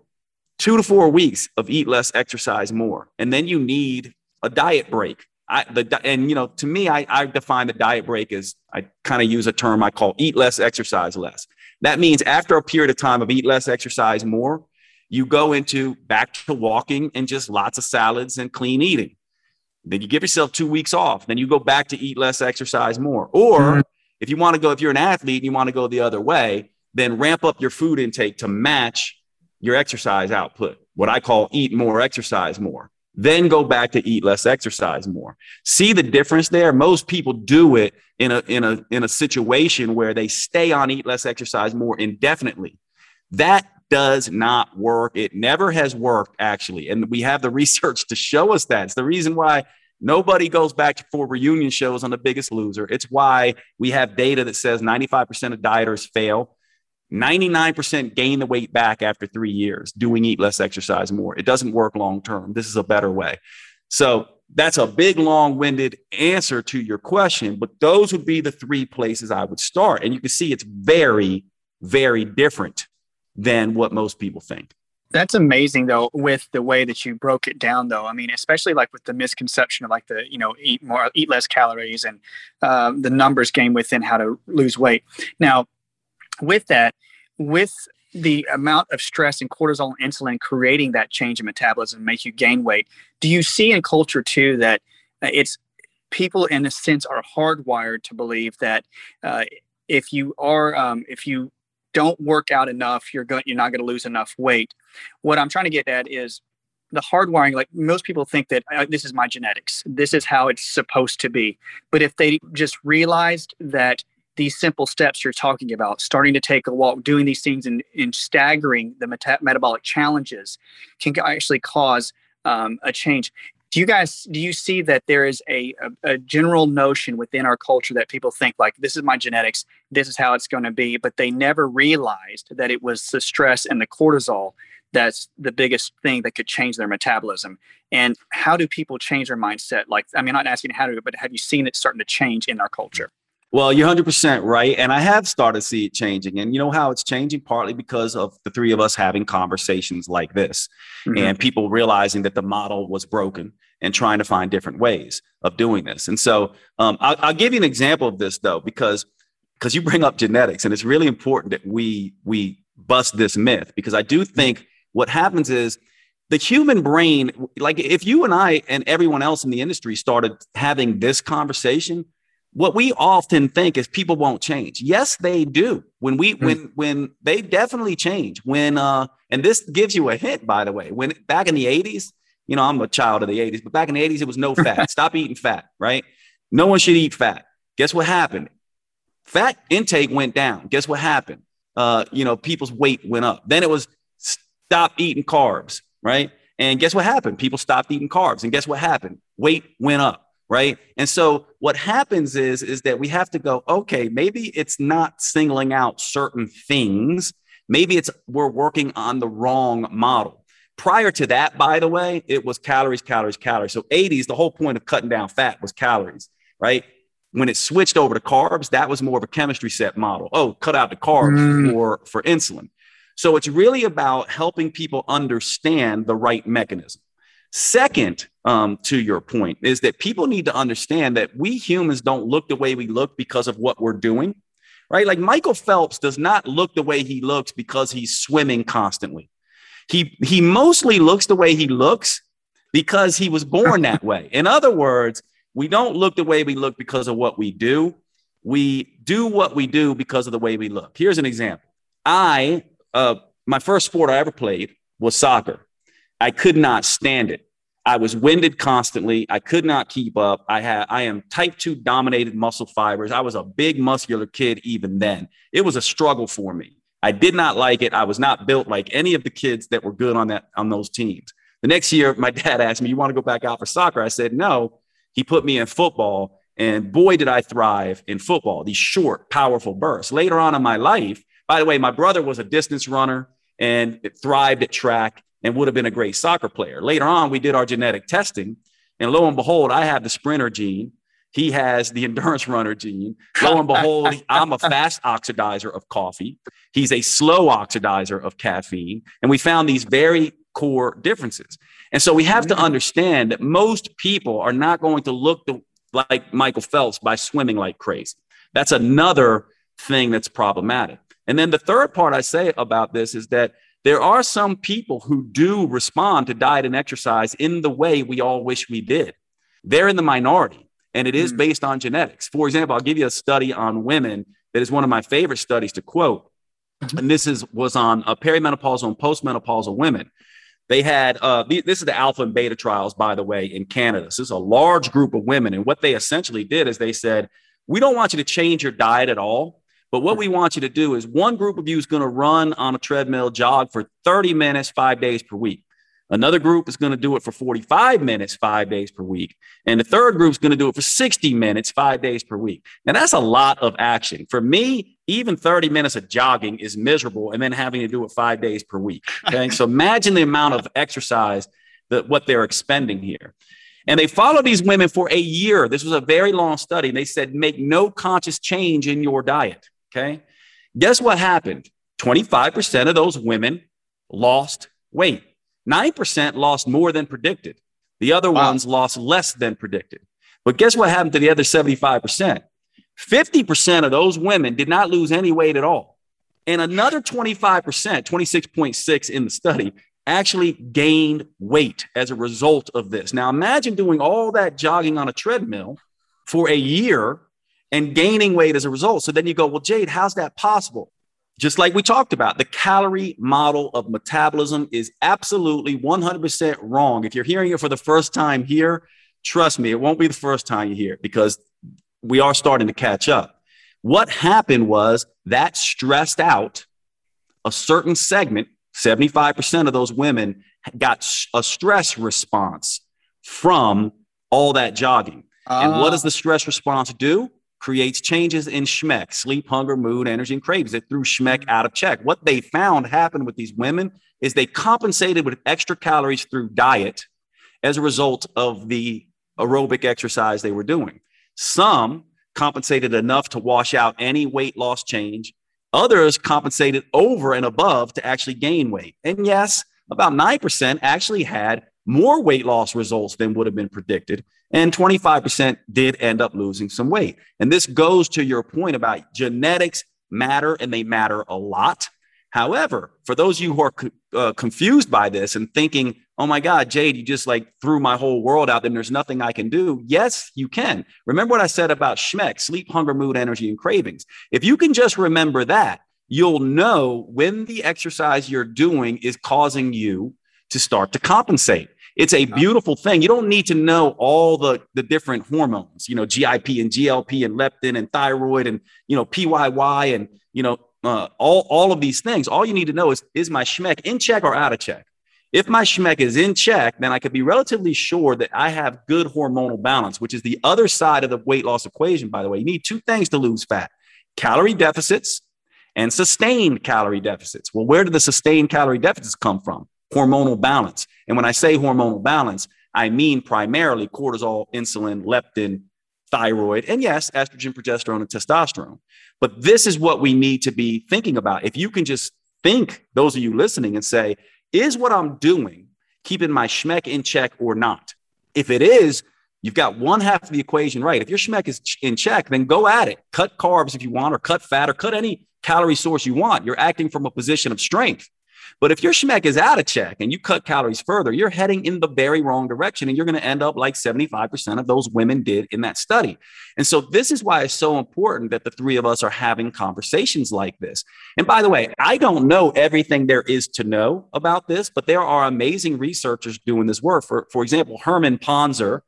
two to four weeks of eat less, exercise more. And then you need a diet break. I, the, and you know, to me, I, I define the diet break as I kind of use a term I call eat less, exercise less. That means after a period of time of eat less, exercise more, you go into back to walking and just lots of salads and clean eating. Then you give yourself two weeks off. Then you go back to eat less, exercise more. Or mm-hmm. if you want to go, if you're an athlete and you want to go the other way, then ramp up your food intake to match your exercise output. What I call eat more, exercise more. Then go back to eat less, exercise more. See the difference there? Most people do it in a in a in a situation where they stay on eat less, exercise more indefinitely. That does not work. It never has worked, actually. And we have the research to show us that. It's the reason why nobody goes back to for reunion shows on The Biggest Loser. It's why we have data that says 95% of dieters fail. 99% gain the weight back after three years doing eat less, exercise more. It doesn't work long term. This is a better way. So that's a big, long winded answer to your question, but those would be the three places I would start. And you can see it's very, very different than what most people think. That's amazing though, with the way that you broke it down though. I mean, especially like with the misconception of like the, you know, eat more, eat less calories and um, the numbers game within how to lose weight. Now, with that, with the amount of stress and cortisol and insulin creating that change in metabolism make you gain weight, do you see in culture too that it's people in a sense are hardwired to believe that uh, if you are um, if you don't work out enough, you're going you're not going to lose enough weight. What I'm trying to get at is the hardwiring. Like most people think that uh, this is my genetics. This is how it's supposed to be. But if they just realized that these simple steps you're talking about, starting to take a walk, doing these things, and, and staggering the meta- metabolic challenges, can actually cause um, a change. Do you guys do you see that there is a, a, a, general notion within our culture that people think like this is my genetics this is how it's going to be but they never realized that it was the stress and the cortisol that's the biggest thing that could change their metabolism? And how do people change their mindset? Like i mean I'm not asking how to but have you seen it starting to change in our culture Well, you're 100% right. And I have started to see it changing. And you know how it's changing? Partly because of the three of us having conversations like this mm-hmm. and people realizing that the model was broken and trying to find different ways of doing this. And so um, I'll, I'll, give you an example of this, though, because because you bring up genetics and it's really important that we we bust this myth because I do think what happens is the human brain like if you and I and everyone else in the industry started having this conversation what we often think is people won't change. Yes, they do. When we mm. when when they definitely change. When uh and this gives you a hint by the way. When back in the 80s, you know, I'm a child of the 80s, but back in the 80s it was no fat. Stop eating fat, right? No one should eat fat. Guess what happened? Fat intake went down. Guess what happened? Uh, you know, people's weight went up. Then it was stop eating carbs, right? And guess what happened? People stopped eating carbs. And guess what happened? Weight went up right? And so what happens is is that we have to go okay maybe it's not singling out certain things. Maybe it's we're working on the wrong model. Prior to that by the way it was calories calories calories. So 80s the whole point of cutting down fat was calories right? When it switched over to carbs that was more of a chemistry set model. Oh cut out the carbs mm. for for insulin. So it's really about helping people understand the right mechanism Second, um, to your point, is that people need to understand that we humans don't look the way we look because of what we're doing, right? Like Michael Phelps does not look the way he looks because he's swimming constantly. He, he mostly looks the way he looks because he was born that way. In other words, we don't look the way we look because of what we do. We do what we do because of the way we look. Here's an example. I, uh, my first sport I ever played was soccer. I could not stand it. I was winded constantly. I could not keep up. I had I am type 2 dominated muscle fibers. I was a big muscular kid even then. It was a struggle for me. I did not like it. I was not built like any of the kids that were good on that on those teams. The next year my dad asked me, "You want to go back out for soccer?" I said, "No." He put me in football and boy did I thrive in football. These short, powerful bursts. Later on in my life, by the way, my brother was a distance runner and thrived at track and would have been a great soccer player. Later on, we did our genetic testing, and lo and behold, I have the sprinter gene. He has the endurance runner gene. Lo and behold, I'm a fast oxidizer of coffee. He's a slow oxidizer of caffeine. And we found these very core differences. And so we have to understand that most people are not going to look like Michael Phelps by swimming like crazy. That's another thing that's problematic. And then the third part I say about this is that there are some people who do respond to diet and exercise in the way we all wish we did. They're in the minority, and it is mm. based on genetics. For example, I'll give you a study on women that is one of my favorite studies to quote. Mm-hmm. And this is was on uh, perimenopausal and postmenopausal women. They had uh, this is the alpha and beta trials, by the way, in Canada. So this is a large group of women, and what they essentially did is they said, "We don't want you to change your diet at all. But what we want you to do is one group of you is going to run on a treadmill, jog for 30 minutes, five days per week. Another group is going to do it for 45 minutes, five days per week. And the third group is going to do it for 60 minutes, five days per week. Now, that's a lot of action. For me, even 30 minutes of jogging is miserable and then having to do it five days per week. Okay. so imagine the amount of exercise that what they're expending here. And they followed these women for a year. This was a very long study. And they said, make no conscious change in your diet. Okay. Guess what happened? 25% of those women lost weight. 9% lost more than predicted. The other wow. ones lost less than predicted. But guess what happened to the other 75%? 50% of those women did not lose any weight at all. And another 25%, 26.6 in the study, actually gained weight as a result of this. Now imagine doing all that jogging on a treadmill for a year and gaining weight as a result. So then you go, well, Jade, how's that possible? Just like we talked about, the calorie model of metabolism is absolutely 100% wrong. If you're hearing it for the first time here, trust me, it won't be the first time you hear it because we are starting to catch up. What happened was that stressed out a certain segment, 75% of those women got a stress response from all that jogging. Uh, and what does the stress response do? Creates changes in SHMEC, sleep, hunger, mood, energy, and cravings. It threw SHMEC out of check. What they found happened with these women is they compensated with extra calories through diet as a result of the aerobic exercise they were doing. Some compensated enough to wash out any weight loss change. Others compensated over and above to actually gain weight. And yes, about 9% actually had more weight loss results than would have been predicted. And 25% did end up losing some weight. And this goes to your point about genetics matter and they matter a lot. However, for those of you who are uh, confused by this and thinking, oh my God, Jade, you just like threw my whole world out there there's nothing I can do. Yes, you can. Remember what I said about Schmeck, sleep, hunger, mood, energy, and cravings. If you can just remember that, you'll know when the exercise you're doing is causing you to start to compensate. It's a beautiful thing. You don't need to know all the, the different hormones, you know, GIP and GLP and leptin and thyroid and, you know, PYY and, you know, uh, all, all of these things. All you need to know is, is my schmeck in check or out of check? If my schmeck is in check, then I could be relatively sure that I have good hormonal balance, which is the other side of the weight loss equation, by the way. You need two things to lose fat calorie deficits and sustained calorie deficits. Well, where do the sustained calorie deficits come from? Hormonal balance. And when I say hormonal balance, I mean primarily cortisol, insulin, leptin, thyroid, and yes, estrogen, progesterone, and testosterone. But this is what we need to be thinking about. If you can just think, those of you listening, and say, is what I'm doing keeping my schmeck in check or not? If it is, you've got one half of the equation right. If your schmeck is in check, then go at it. Cut carbs if you want, or cut fat, or cut any calorie source you want. You're acting from a position of strength. But if your SHMEC is out of check and you cut calories further, you're heading in the very wrong direction. And you're going to end up like 75% of those women did in that study. And so this is why it's so important that the three of us are having conversations like this. And by the way, I don't know everything there is to know about this, but there are amazing researchers doing this work. For, for example, Herman Pontzer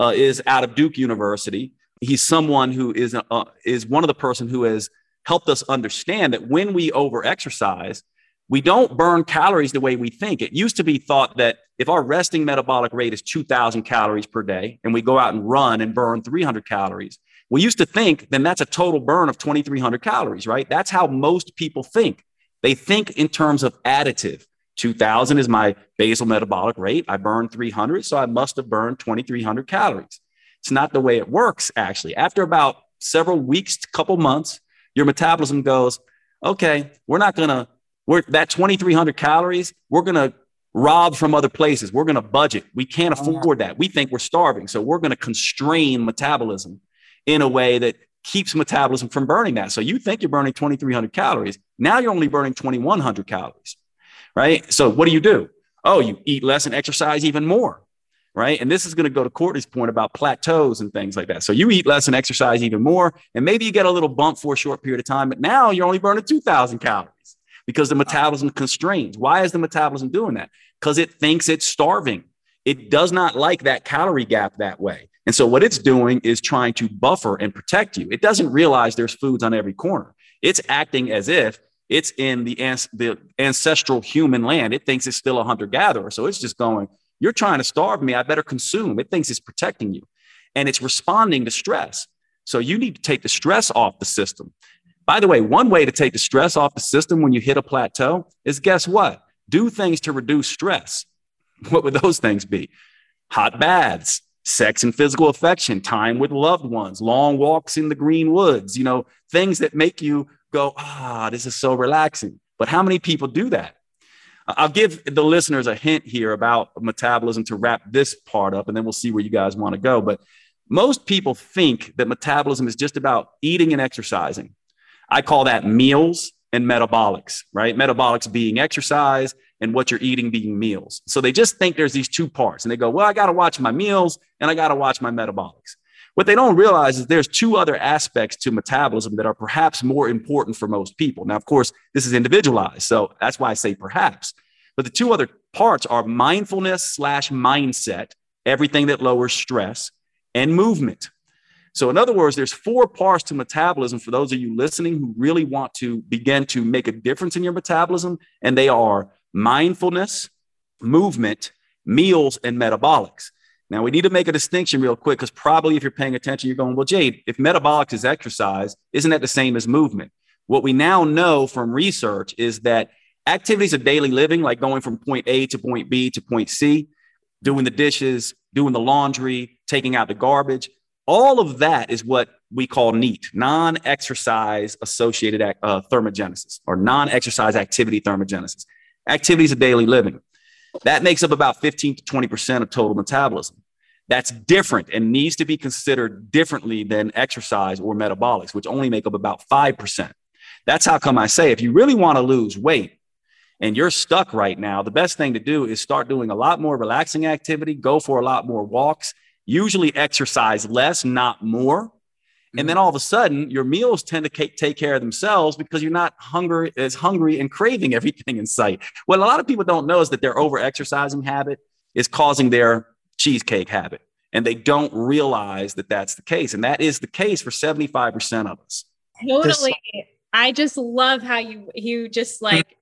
uh, is out of Duke University. He's someone who is, uh, is one of the person who has helped us understand that when we over exercise, we don't burn calories the way we think. It used to be thought that if our resting metabolic rate is 2000 calories per day and we go out and run and burn 300 calories, we used to think then that's a total burn of 2300 calories, right? That's how most people think. They think in terms of additive. 2000 is my basal metabolic rate. I burn 300, so I must have burned 2300 calories. It's not the way it works actually. After about several weeks, couple months, your metabolism goes, okay, we're not going to, we're that 2,300 calories, we're going to rob from other places. We're going to budget. We can't uh-huh. afford that. We think we're starving. So we're going to constrain metabolism in a way that keeps metabolism from burning that. So you think you're burning 2,300 calories. Now you're only burning 2,100 calories, right? So what do you do? Oh, you eat less and exercise even more right? And this is going to go to Courtney's point about plateaus and things like that. So you eat less and exercise even more, and maybe you get a little bump for a short period of time, but now you're only burning 2,000 calories because the metabolism constrains. Why is the metabolism doing that? Because it thinks it's starving. It does not like that calorie gap that way. And so what it's doing is trying to buffer and protect you. It doesn't realize there's foods on every corner. It's acting as if it's in the, the ancestral human land. It thinks it's still a hunter gatherer. So it's just going, you're trying to starve me. I better consume. It thinks it's protecting you and it's responding to stress. So you need to take the stress off the system. By the way, one way to take the stress off the system when you hit a plateau is guess what? Do things to reduce stress. What would those things be? Hot baths, sex and physical affection, time with loved ones, long walks in the green woods, you know, things that make you go, ah, this is so relaxing. But how many people do that? I'll give the listeners a hint here about metabolism to wrap this part up, and then we'll see where you guys want to go. But most people think that metabolism is just about eating and exercising. I call that meals and metabolics, right? Metabolics being exercise and what you're eating being meals. So they just think there's these two parts and they go, well, I got to watch my meals and I got to watch my metabolics. What they don't realize is there's two other aspects to metabolism that are perhaps more important for most people. Now, of course, this is individualized. So that's why I say perhaps. But the two other parts are mindfulness slash mindset, everything that lowers stress, and movement. So, in other words, there's four parts to metabolism for those of you listening who really want to begin to make a difference in your metabolism. And they are mindfulness, movement, meals, and metabolics. Now, we need to make a distinction real quick because probably if you're paying attention, you're going, well, Jade, if metabolics is exercise, isn't that the same as movement? What we now know from research is that activities of daily living, like going from point A to point B to point C, doing the dishes, doing the laundry, taking out the garbage, All of that is what we call NEAT, non exercise associated uh, thermogenesis or non exercise activity thermogenesis, activities of daily living. That makes up about 15 to 20% of total metabolism. That's different and needs to be considered differently than exercise or metabolics, which only make up about 5%. That's how come I say if you really want to lose weight and you're stuck right now, the best thing to do is start doing a lot more relaxing activity, go for a lot more walks, usually exercise less, not more. And then mm-hmm. all of a sudden, your meals tend to take care of themselves because you're not hungry as hungry and craving everything in sight. What a lot of people don't know is that their over exercising habit is causing their cheesecake habit. And they don't realize that that's the case. And that is the case for 75% of us. Totally. I just love how you you just like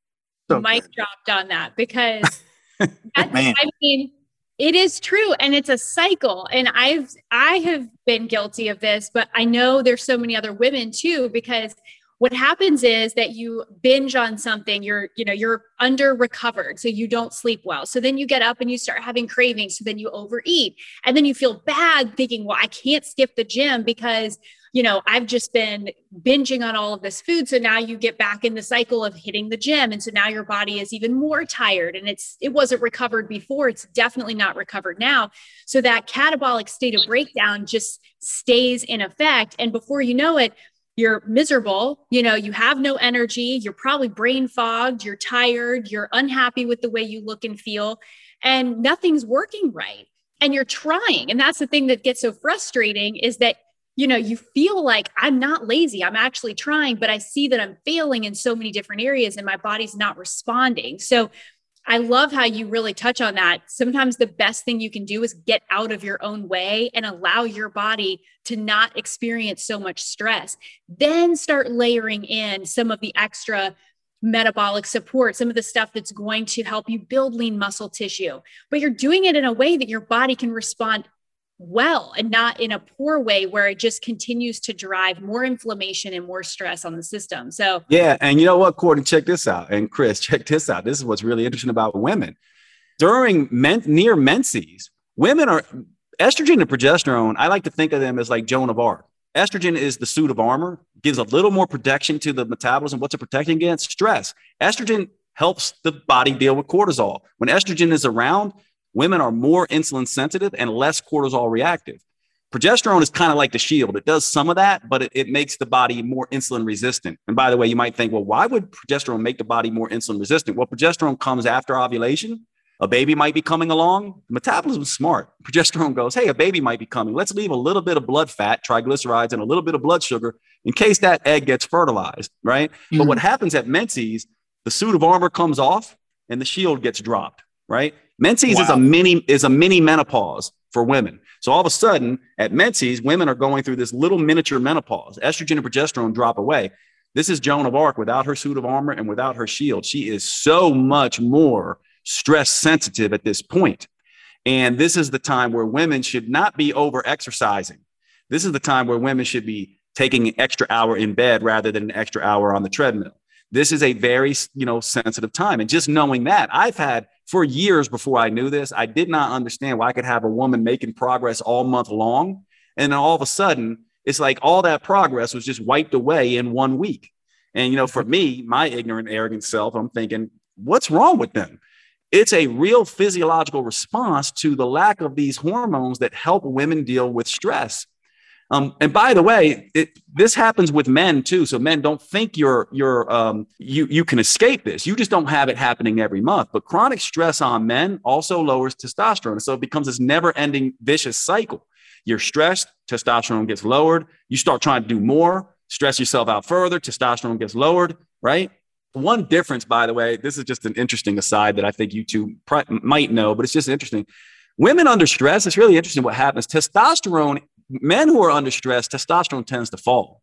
so mic good. dropped on that because I mean it is true and it's a cycle and I've I have been guilty of this but I know there's so many other women too because what happens is that you binge on something you're you know you're under recovered so you don't sleep well. So then you get up and you start having cravings so then you overeat. And then you feel bad thinking well i can't skip the gym because you know i've just been binging on all of this food so now you get back in the cycle of hitting the gym. And so now your body is even more tired and it's it wasn't recovered before it's definitely not recovered now. So that catabolic state of breakdown just stays in effect and before you know it you're miserable, you know, you have no energy, you're probably brain fogged, you're tired, you're unhappy with the way you look and feel, and nothing's working right. And you're trying. And that's the thing that gets so frustrating is that, you know, you feel like I'm not lazy, I'm actually trying, but I see that I'm failing in so many different areas and my body's not responding. So I love how you really touch on that. Sometimes the best thing you can do is get out of your own way and allow your body to not experience so much stress. Then start layering in some of the extra metabolic support, some of the stuff that's going to help you build lean muscle tissue. But you're doing it in a way that your body can respond well and not in a poor way where it just continues to drive more inflammation and more stress on the system. So, yeah. And you know what, Courtney, check this out. And Chris, check this out. This is what's really interesting about women. During men, near menses, women are estrogen and progesterone. I like to think of them as like Joan of Arc. Estrogen is the suit of armor, gives a little more protection to the metabolism. What's it protecting against? Stress. Estrogen helps the body deal with cortisol. When estrogen is around, women are more insulin sensitive and less cortisol reactive. Progesterone is kind of like the shield. It does some of that, but it, it, makes the body more insulin resistant. And by the way, you might think, well, why would progesterone make the body more insulin resistant? Well, progesterone comes after ovulation. A baby might be coming along. Metabolism is smart. Progesterone goes, hey, a baby might be coming. Let's leave a little bit of blood fat, triglycerides, and a little bit of blood sugar in case that egg gets fertilized, right? Mm-hmm. But what happens at menses, the suit of armor comes off and the shield gets dropped, right? Menses wow. is a mini is a mini menopause for women. So all of a sudden, at menses, women are going through this little miniature menopause. Estrogen and progesterone drop away. This is Joan of Arc without her suit of armor and without her shield. She is so much more stress sensitive at this point. And this is the time where women should not be over exercising. This is the time where women should be taking an extra hour in bed rather than an extra hour on the treadmill. This is a very, you know, sensitive time. And just knowing that, I've had for years before I knew this, I did not understand why I could have a woman making progress all month long. And then all of a sudden, it's like all that progress was just wiped away in one week. And, you know, for me, my ignorant, arrogant self, I'm thinking, what's wrong with them? It's a real physiological response to the lack of these hormones that help women deal with stress. Um, and by the way, it, this happens with men too. So men don't think you're you're um, you you can escape this. You just don't have it happening every month. But chronic stress on men also lowers testosterone, so it becomes this never-ending vicious cycle. You're stressed, testosterone gets lowered. You start trying to do more, stress yourself out further, testosterone gets lowered. Right. One difference, by the way, this is just an interesting aside that I think you two might know, but it's just interesting. Women under stress, it's really interesting what happens. Testosterone men who are under stress, testosterone tends to fall.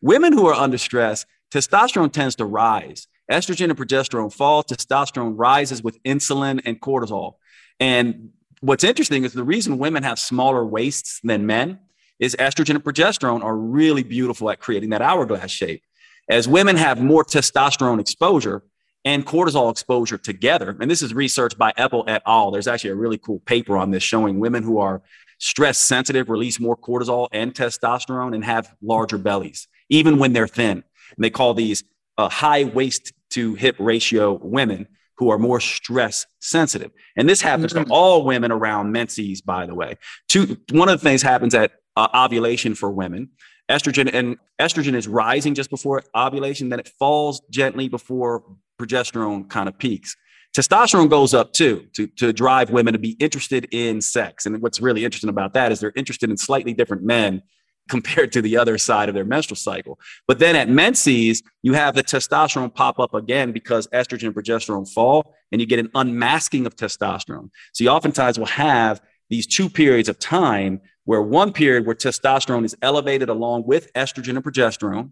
Women who are under stress, testosterone tends to rise. Estrogen and progesterone fall, testosterone rises with insulin and cortisol. And what's interesting is the reason women have smaller waists than men is estrogen and progesterone are really beautiful at creating that hourglass shape. As women have more testosterone exposure and cortisol exposure together, and this is research by Epel et al. There's actually a really cool paper on this showing women who are stress sensitive release more cortisol and testosterone and have larger bellies, even when they're thin. And they call these uh, high waist to hip ratio women who are more stress sensitive. And this happens mm-hmm. to all women around menses, by the way. Two, one of the things happens at uh, ovulation for women. Estrogen and estrogen is rising just before ovulation, then it falls gently before progesterone kind of peaks. Testosterone goes up too to, to drive women to be interested in sex. And what's really interesting about that is they're interested in slightly different men compared to the other side of their menstrual cycle. But then at menses, you have the testosterone pop up again because estrogen and progesterone fall, and you get an unmasking of testosterone. So you oftentimes will have these two periods of time where one period where testosterone is elevated along with estrogen and progesterone,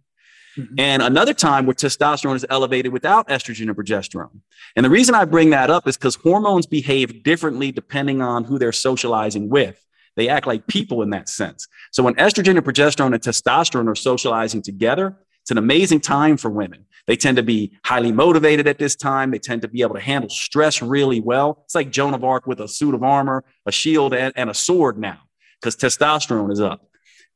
Mm-hmm. And another time where testosterone is elevated without estrogen and progesterone. And the reason I bring that up is because hormones behave differently depending on who they're socializing with. They act like people in that sense. So when estrogen and progesterone and testosterone are socializing together, it's an amazing time for women. They tend to be highly motivated at this time. They tend to be able to handle stress really well. It's like Joan of Arc with a suit of armor, a shield, and, and a sword now because testosterone is up.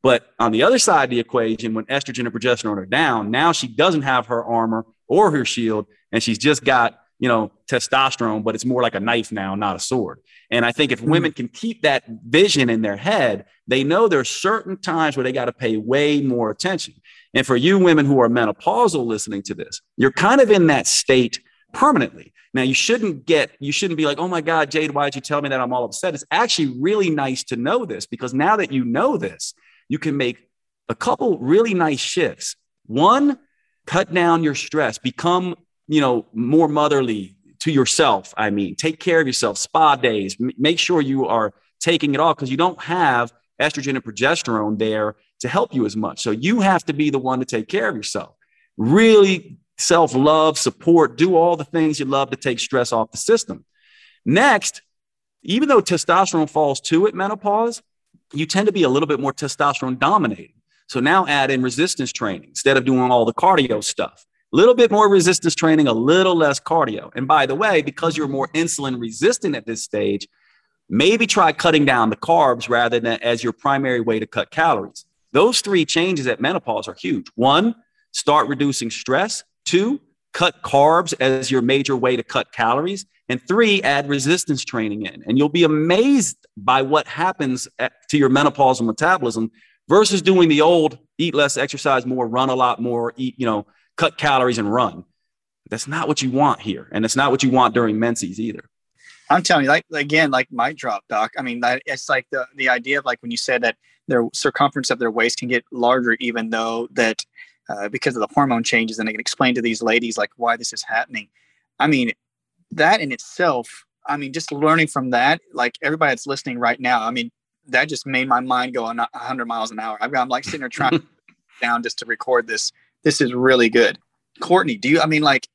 But on the other side of the equation, when estrogen and progesterone are down, now she doesn't have her armor or her shield, and she's just got you know testosterone, but it's more like a knife now, not a sword. And I think if women hmm. can keep that vision in their head, they know there's certain times where they got to pay way more attention. And for you women who are menopausal listening to this, you're kind of in that state permanently. Now you shouldn't get, you shouldn't be like, oh my God, Jade, why did you tell me that I'm all upset? It's actually really nice to know this because now that you know this, you can make a couple really nice shifts. One, cut down your stress, become, you know, more motherly to yourself. I mean, take care of yourself, spa days, M- make sure you are taking it off because you don't have estrogen and progesterone there to help you as much. So you have to be the one to take care of yourself. Really self love, support, do all the things you love to take stress off the system. Next, even though testosterone falls too at menopause, you tend to be a little bit more testosterone dominated. So now add in resistance training instead of doing all the cardio stuff. A little bit more resistance training, a little less cardio. And by the way, because you're more insulin resistant at this stage, maybe try cutting down the carbs rather than as your primary way to cut calories. Those three changes at menopause are huge. One, start reducing stress. Two, cut carbs as your major way to cut calories. And three, add resistance training in. And you'll be amazed by what happens at, to your menopausal metabolism versus doing the old eat less, exercise more, run a lot more, eat, you know, cut calories and run. That's not what you want here. And it's not what you want during menses either. I'm telling you, like again, like my drop, doc. I mean, it's like the the idea of like when you said that their circumference of their waist can get larger, even though that uh, because of the hormone changes, and they can explain to these ladies like why this is happening. I mean, that in itself, I mean, just learning from that, like everybody that's listening right now, I mean, that just made my mind go on 100 miles an hour. I'm like sitting there trying to down just to record this. This is really good. Courtney, do you, I mean, like,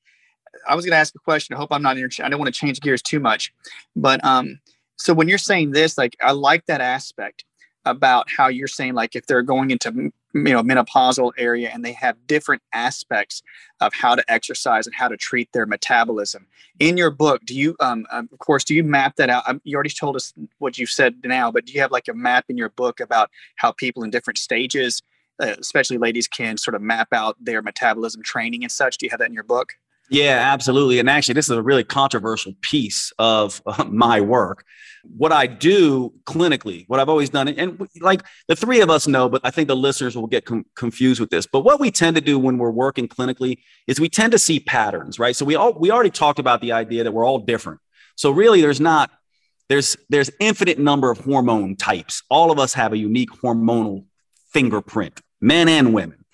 I was going to ask a question. I hope I'm not, inter- I don't want to change gears too much. But, um, so when you're saying this, like, I like that aspect about how you're saying, like, if they're going into you know menopausal area and they have different aspects of how to exercise and how to treat their metabolism. In your book do you um, um of course do you map that out? Um, you already told us what you've said now but do you have like a map in your book about how people in different stages uh, especially ladies can sort of map out their metabolism training and such? Do you have that in your book yeah, absolutely. And actually, this is a really controversial piece of uh, my work. What I do clinically, what I've always done, and like the three of us know, but I think the listeners will get com- confused with this. But what we tend to do when we're working clinically is we tend to see patterns, right? So we all we already talked about the idea that we're all different. So really, there's not there's there's infinite number of hormone types. All of us have a unique hormonal fingerprint, men and women.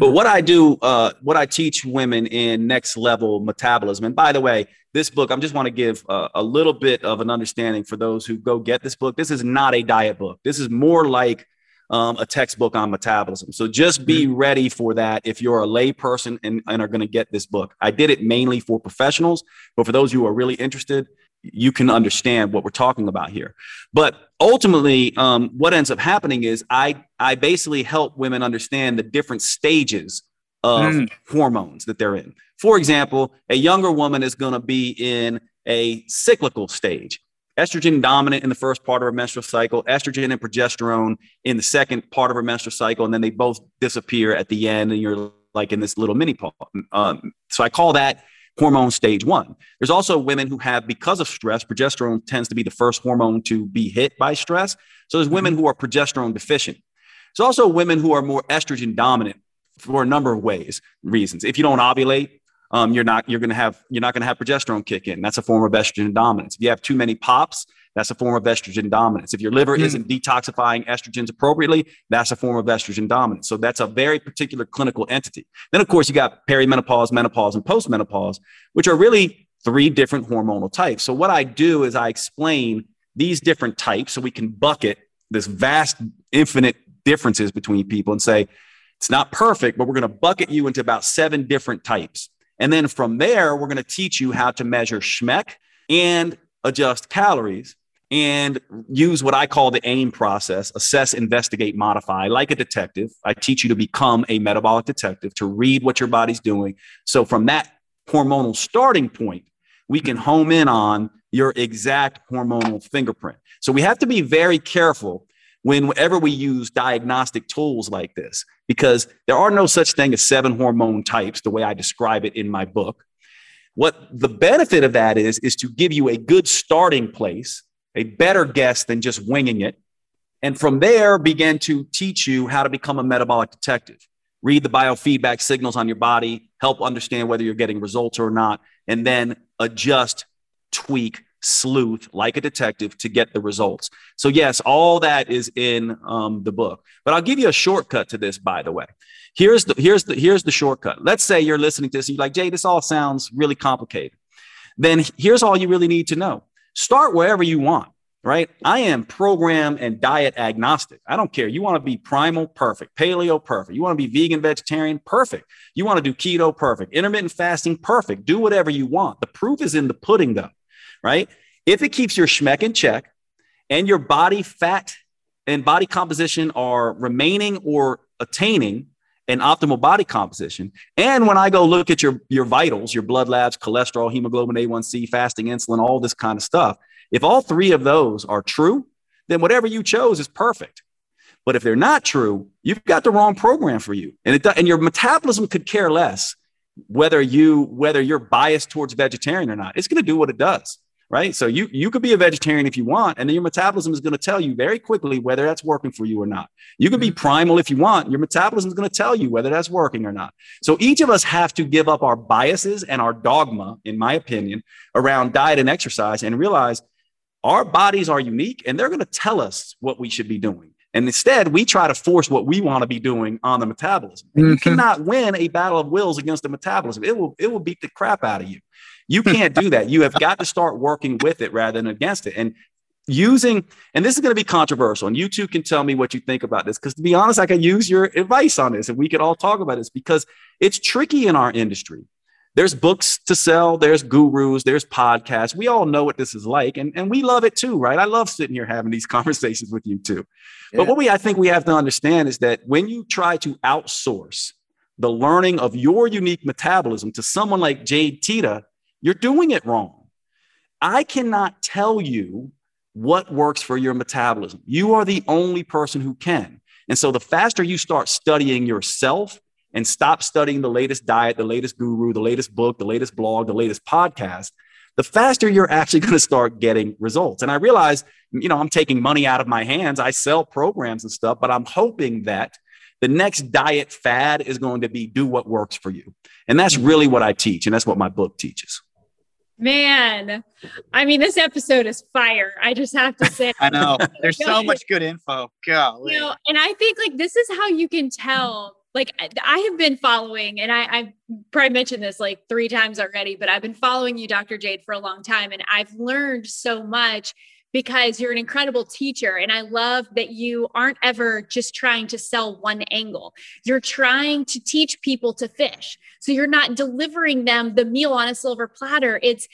But what I do, uh, what I teach women in next level metabolism, and by the way, this book, I just want to give a, a little bit of an understanding for those who go get this book. This is not a diet book. This is more like um, a textbook on metabolism. So just be mm-hmm. ready for that if you're a lay person and, and are going to get this book. I did it mainly for professionals, but for those who are really interested, you can understand what we're talking about here. But ultimately, um, what ends up happening is I I basically help women understand the different stages of mm. hormones that they're in. For example, a younger woman is going to be in a cyclical stage. estrogen dominant in the first part of our menstrual cycle, estrogen and progesterone in the second part of our menstrual cycle, and then they both disappear at the end, and you're like in this little mini pause. Um, so I call that hormone stage one. There's also women who have, because of stress, progesterone tends to be the first hormone to be hit by stress. So there's women mm-hmm. who are progesterone deficient. There's also women who are more estrogen dominant for a number of ways, reasons. If you don't ovulate, um, you're not you're going to have you're not going to have progesterone kick in. That's a form of estrogen dominance. If you have too many pops, that's a form of estrogen dominance. If your liver mm. isn't detoxifying estrogens appropriately, that's a form of estrogen dominance. So that's a very particular clinical entity. Then, of course, you got perimenopause, menopause, and postmenopause, which are really three different hormonal types. So what I do is I explain these different types so we can bucket this vast, infinite differences between people and say, it's not perfect, but we're going to bucket you into about seven different types. And then from there, we're going to teach you how to measure schmeck and adjust calories and use what I call the AIM process assess, investigate, modify. Like a detective, I teach you to become a metabolic detective, to read what your body's doing. So from that hormonal starting point, we can home in on your exact hormonal fingerprint. So we have to be very careful whenever we use diagnostic tools like this, because there are no such thing as seven hormone types, the way I describe it in my book. What the benefit of that is, is to give you a good starting place, a better guess than just winging it. And from there, begin to teach you how to become a metabolic detective. Read the biofeedback signals on your body, help understand whether you're getting results or not, and then adjust, tweak, sleuth like a detective to get the results. So, yes, all that is in um, the book. But I'll give you a shortcut to this, by the way. Here's the here's the here's the shortcut. Let's say you're listening to this and you're like, Jay, this all sounds really complicated. Then here's all you really need to know. Start wherever you want, right? I am program and diet agnostic. I don't care. You want to be primal, perfect. Paleo, perfect. You want to be vegan, vegetarian, perfect. You want to do keto, perfect. Intermittent fasting, perfect. Do whatever you want. The proof is in the pudding, though right? If it keeps your schmeck in check and your body fat and body composition are remaining or attaining an optimal body composition. And when I go look at your, your vitals, your blood labs, cholesterol, hemoglobin A1C, fasting insulin, all this kind of stuff, if all three of those are true, then whatever you chose is perfect. But if they're not true, you've got the wrong program for you. And it and your metabolism could care less whether you whether you're biased towards vegetarian or not it's going to do what it does right so you you could be a vegetarian if you want and then your metabolism is going to tell you very quickly whether that's working for you or not you can be mm-hmm. primal if you want your metabolism is going to tell you whether that's working or not so each of us have to give up our biases and our dogma in my opinion around diet and exercise and realize our bodies are unique and they're going to tell us what we should be doing and instead, we try to force what we want to be doing on the metabolism. And mm-hmm. you cannot win a battle of wills against the metabolism. It will, it will beat the crap out of you. You can't do that. You have got to start working with it rather than against it. And using, and this is going to be controversial, and you two can tell me what you think about this. Because to be honest, I can use your advice on this and we could all talk about this because it's tricky in our industry. There's books to sell, there's gurus, there's podcasts. We all know what this is like, and, and we love it too, right? I love sitting here having these conversations with you too. Yeah. But what we I think we have to understand is that when you try to outsource the learning of your unique metabolism to someone like Jade Teta, you're doing it wrong. I cannot tell you what works for your metabolism. You are the only person who can. And so the faster you start studying yourself and stop studying the latest diet, the latest guru, the latest book, the latest blog, the latest podcast, the faster you're actually going to start getting results. And I realize, you know, I'm taking money out of my hands. I sell programs and stuff, but I'm hoping that the next diet fad is going to be do what works for you. And that's really what I teach. And that's what my book teaches. Man, I mean, this episode is fire. I just have to say. I know. There's so much good info. Golly. You know, and I think like this is how you can tell like I have been following, and I, I've probably mentioned this like three times already, but I've been following you, Dr. Jade, for a long time, and I've learned so much because you're an incredible teacher. And I love that you aren't ever just trying to sell one angle. You're trying to teach people to fish. So you're not delivering them the meal on a silver platter. It's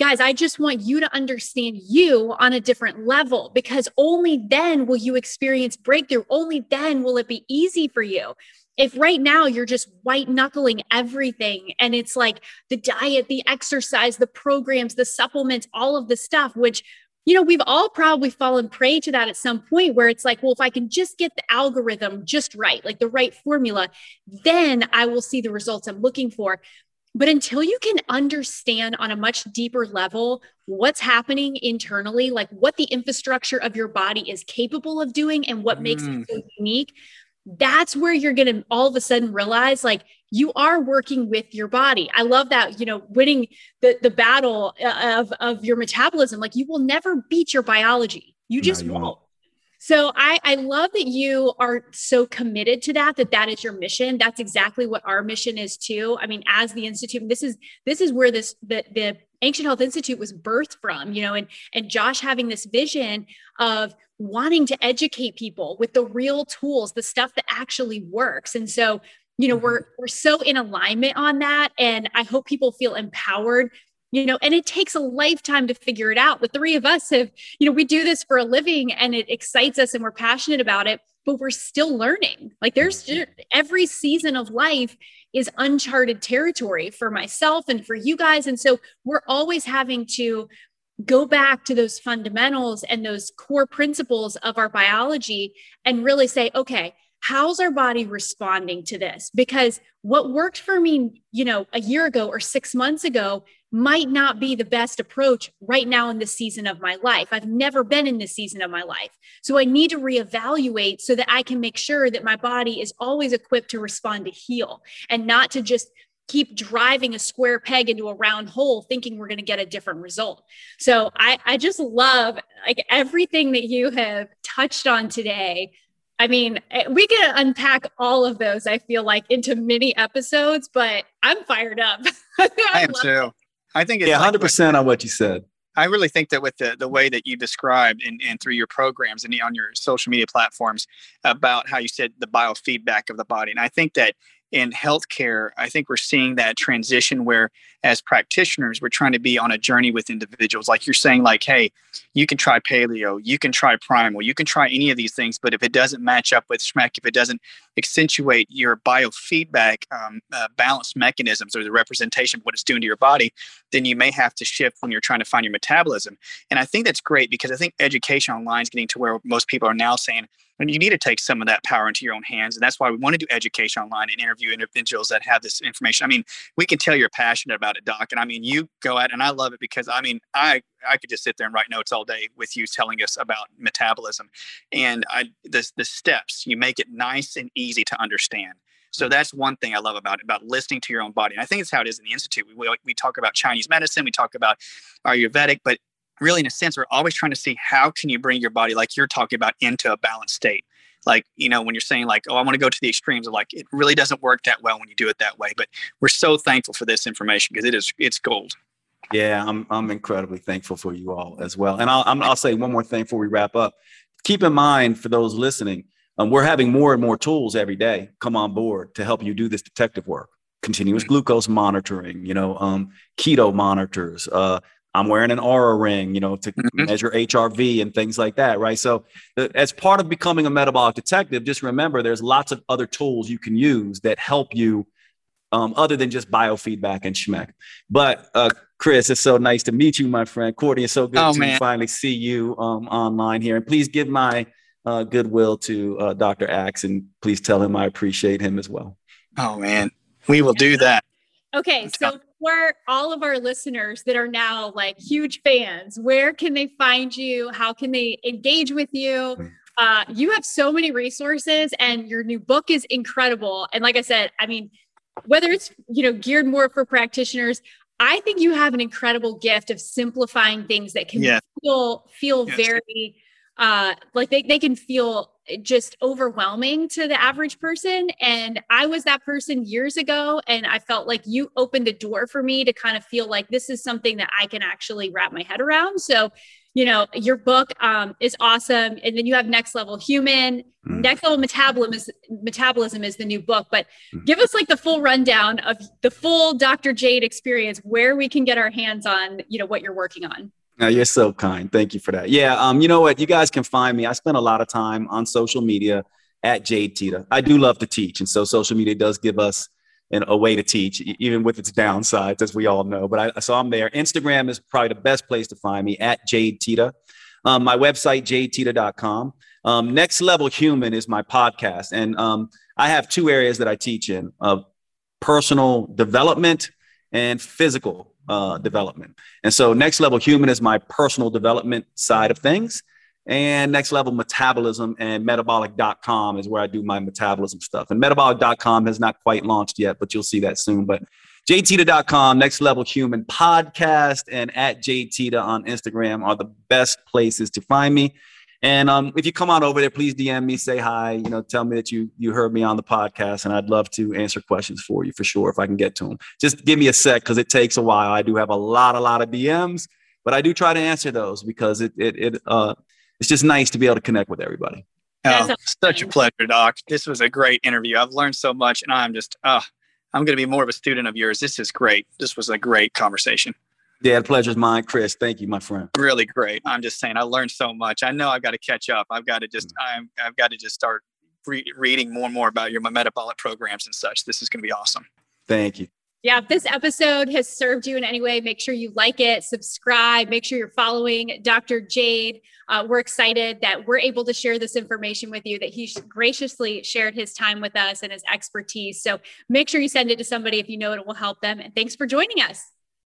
guys, I just want you to understand you on a different level because only then will you experience breakthrough. Only then will it be easy for you if right now you're just white knuckling everything and it's like the diet, the exercise, the programs, the supplements, all of the stuff, which you know, we've all probably fallen prey to that at some point where it's like, well, if I can just get the algorithm just right, like the right formula, then I will see the results I'm looking for. But until you can understand on a much deeper level what's happening internally, like what the infrastructure of your body is capable of doing and what mm. makes it mm. so unique, that's where you're going to all of a sudden realize like you are working with your body. I love that, you know, winning the the battle uh, of of your metabolism. Like you will never beat your biology. You just no, you won't. won't. So I, I love that you are so committed to that, that that is your mission. That's exactly what our mission is too. I mean, as the Institute, this is, this is where this, the, the Ancient Health Institute was birthed from, you know, and, and Josh having this vision of wanting to educate people with the real tools, the stuff that actually works. And so, you know, we're, mm-hmm. we're so in alignment on that. And I hope people feel empowered you know and it takes a lifetime to figure it out the three of us have you know we do this for a living and it excites us and we're passionate about it but we're still learning like there's mm-hmm. every season of life is uncharted territory for myself and for you guys and so we're always having to go back to those fundamentals and those core principles of our biology and really say okay how's our body responding to this because what worked for me you know a year ago or 6 months ago might not be the best approach right now in the season of my life. I've never been in this season of my life. So I need to reevaluate so that I can make sure that my body is always equipped to respond to heal and not to just keep driving a square peg into a round hole thinking we're going to get a different result. So I, I just love like everything that you have touched on today. I mean, eh, we can unpack all of those, I feel like, into mini episodes, but I'm fired up. I, I am too. It. I think yeah, hundred percent on what you said. I really think that with the, the way that you described and, and through your programs and on your social media platforms about how you said the biofeedback of the body. And I think that in healthcare, I think we're seeing that transition where, as practitioners, we're trying to be on a journey with individuals. Like you're saying, like, hey, you can try paleo, you can try primal, you can try any of these things, but if it doesn't match up with SHMEC, if it doesn't accentuate your biofeedback um, uh, balance mechanisms or the representation of what it's doing to your body, then you may have to shift when you're trying to find your metabolism. And I think that's great because I think education online is getting to where most people are now saying, and you need to take some of that power into your own hands. And that's why we want to do education online and interview individuals that have this information. I mean, we can tell you're passionate about it, Doc. And I mean, you go at and I love it because I mean, I I could just sit there and write notes all day with you telling us about metabolism and I the the steps. You make it nice and easy to understand. So that's one thing I love about it, about listening to your own body. And I think it's how it is in the institute. We, we, we talk about Chinese medicine, we talk about Ayurvedic, but really in a sense we're always trying to see how can you bring your body like you're talking about into a balanced state. Like you know when you're saying like oh i want to go to the extremes of like it really doesn't work that well when you do it that way but we're so thankful for this information because it is it's gold. Yeah i'm i'm incredibly thankful for you all as well and i'll i will say one more thing before we wrap up. Keep in mind for those listening um, we're having more and more tools every day come on board to help you do this detective work. Continuous mm-hmm. glucose monitoring you know um, keto monitors uh, I'm wearing an Oura ring, you know, to mm-hmm. measure HRV and things like that, right? So, as part of becoming a metabolic detective, just remember there's lots of other tools you can use that help you, um, other than just biofeedback and SHMEC. But uh, Chris, it's so nice to meet you, my friend. Courtney, it's so good oh, to man. finally see you um, online here. And please give my uh, goodwill to uh, Dr. Axe, and please tell him I appreciate him as well. Oh man, we will do that. Okay, so for all of our listeners that are now like huge fans, where can they find you? How can they engage with you? Hmm. Uh, you have so many resources, and your new book is incredible. And like I said, I mean, whether it's you know geared more for practitioners, I think you have an incredible gift of simplifying things that can yeah. feel feel yes. very uh, like they, they can feel just overwhelming to the average person. And I was that person years ago. And I felt like you opened a door for me to kind of feel like this is something that I can actually wrap my head around. So, you know, your book um, is awesome. And then you have Next Level Human. Mm. Next Level Metabolism is, Metabolism is the new book. But mm. give us like the full rundown of the full Dr. Jade experience, where we can get our hands on, you know, what you're working on. No, you're so kind. Thank you for that. Yeah, um, you know what? You guys can find me. I spend a lot of time on social media at Jade Teta. I do love to teach, and so social media does give us an, a way to teach, even with its downsides, as we all know. But I so I'm there. Instagram is probably the best place to find me at Jade Teta. Um, my website, jadeteta.com. Um, Next Level Human is my podcast. And um, I have two areas that I teach in of personal development and physical uh, development. And so Next Level Human is my personal development side of things. And Next Level Metabolism and metabolic.com is where I do my metabolism stuff. And metabolic.com has not quite launched yet, but you'll see that soon. But jadeteta.com, Next Level Human podcast, and at jadeteta on Instagram are the best places to find me. And um, if you come on over there, please DM me, say hi, you know, tell me that you you heard me on the podcast, and I'd love to answer questions for you for sure if I can get to them. Just give me a sec because it takes a while. I do have a lot, a lot of DMs, but I do try to answer those because it it it uh it's just nice to be able to connect with everybody. Oh, such a pleasure, Doc. This was a great interview. I've learned so much, and I'm just, uh, I'm going to be more of a student of yours. This is great. This was a great conversation. Yeah, the pleasure's mine, Chris. Thank you, my friend. Really great. I'm just saying, I learned so much. I know I've got to catch up. I've got to just, mm. I'm, I've got to just start re- reading more and more about your metabolic programs and such. This is going to be awesome. Thank you. Yeah, if this episode has served you in any way, make sure you like it, subscribe, make sure you're following Dr. Jade. Uh, we're excited that we're able to share this information with you, that he graciously shared his time with us and his expertise. So make sure you send it to somebody if you know it will help them. And thanks for joining us.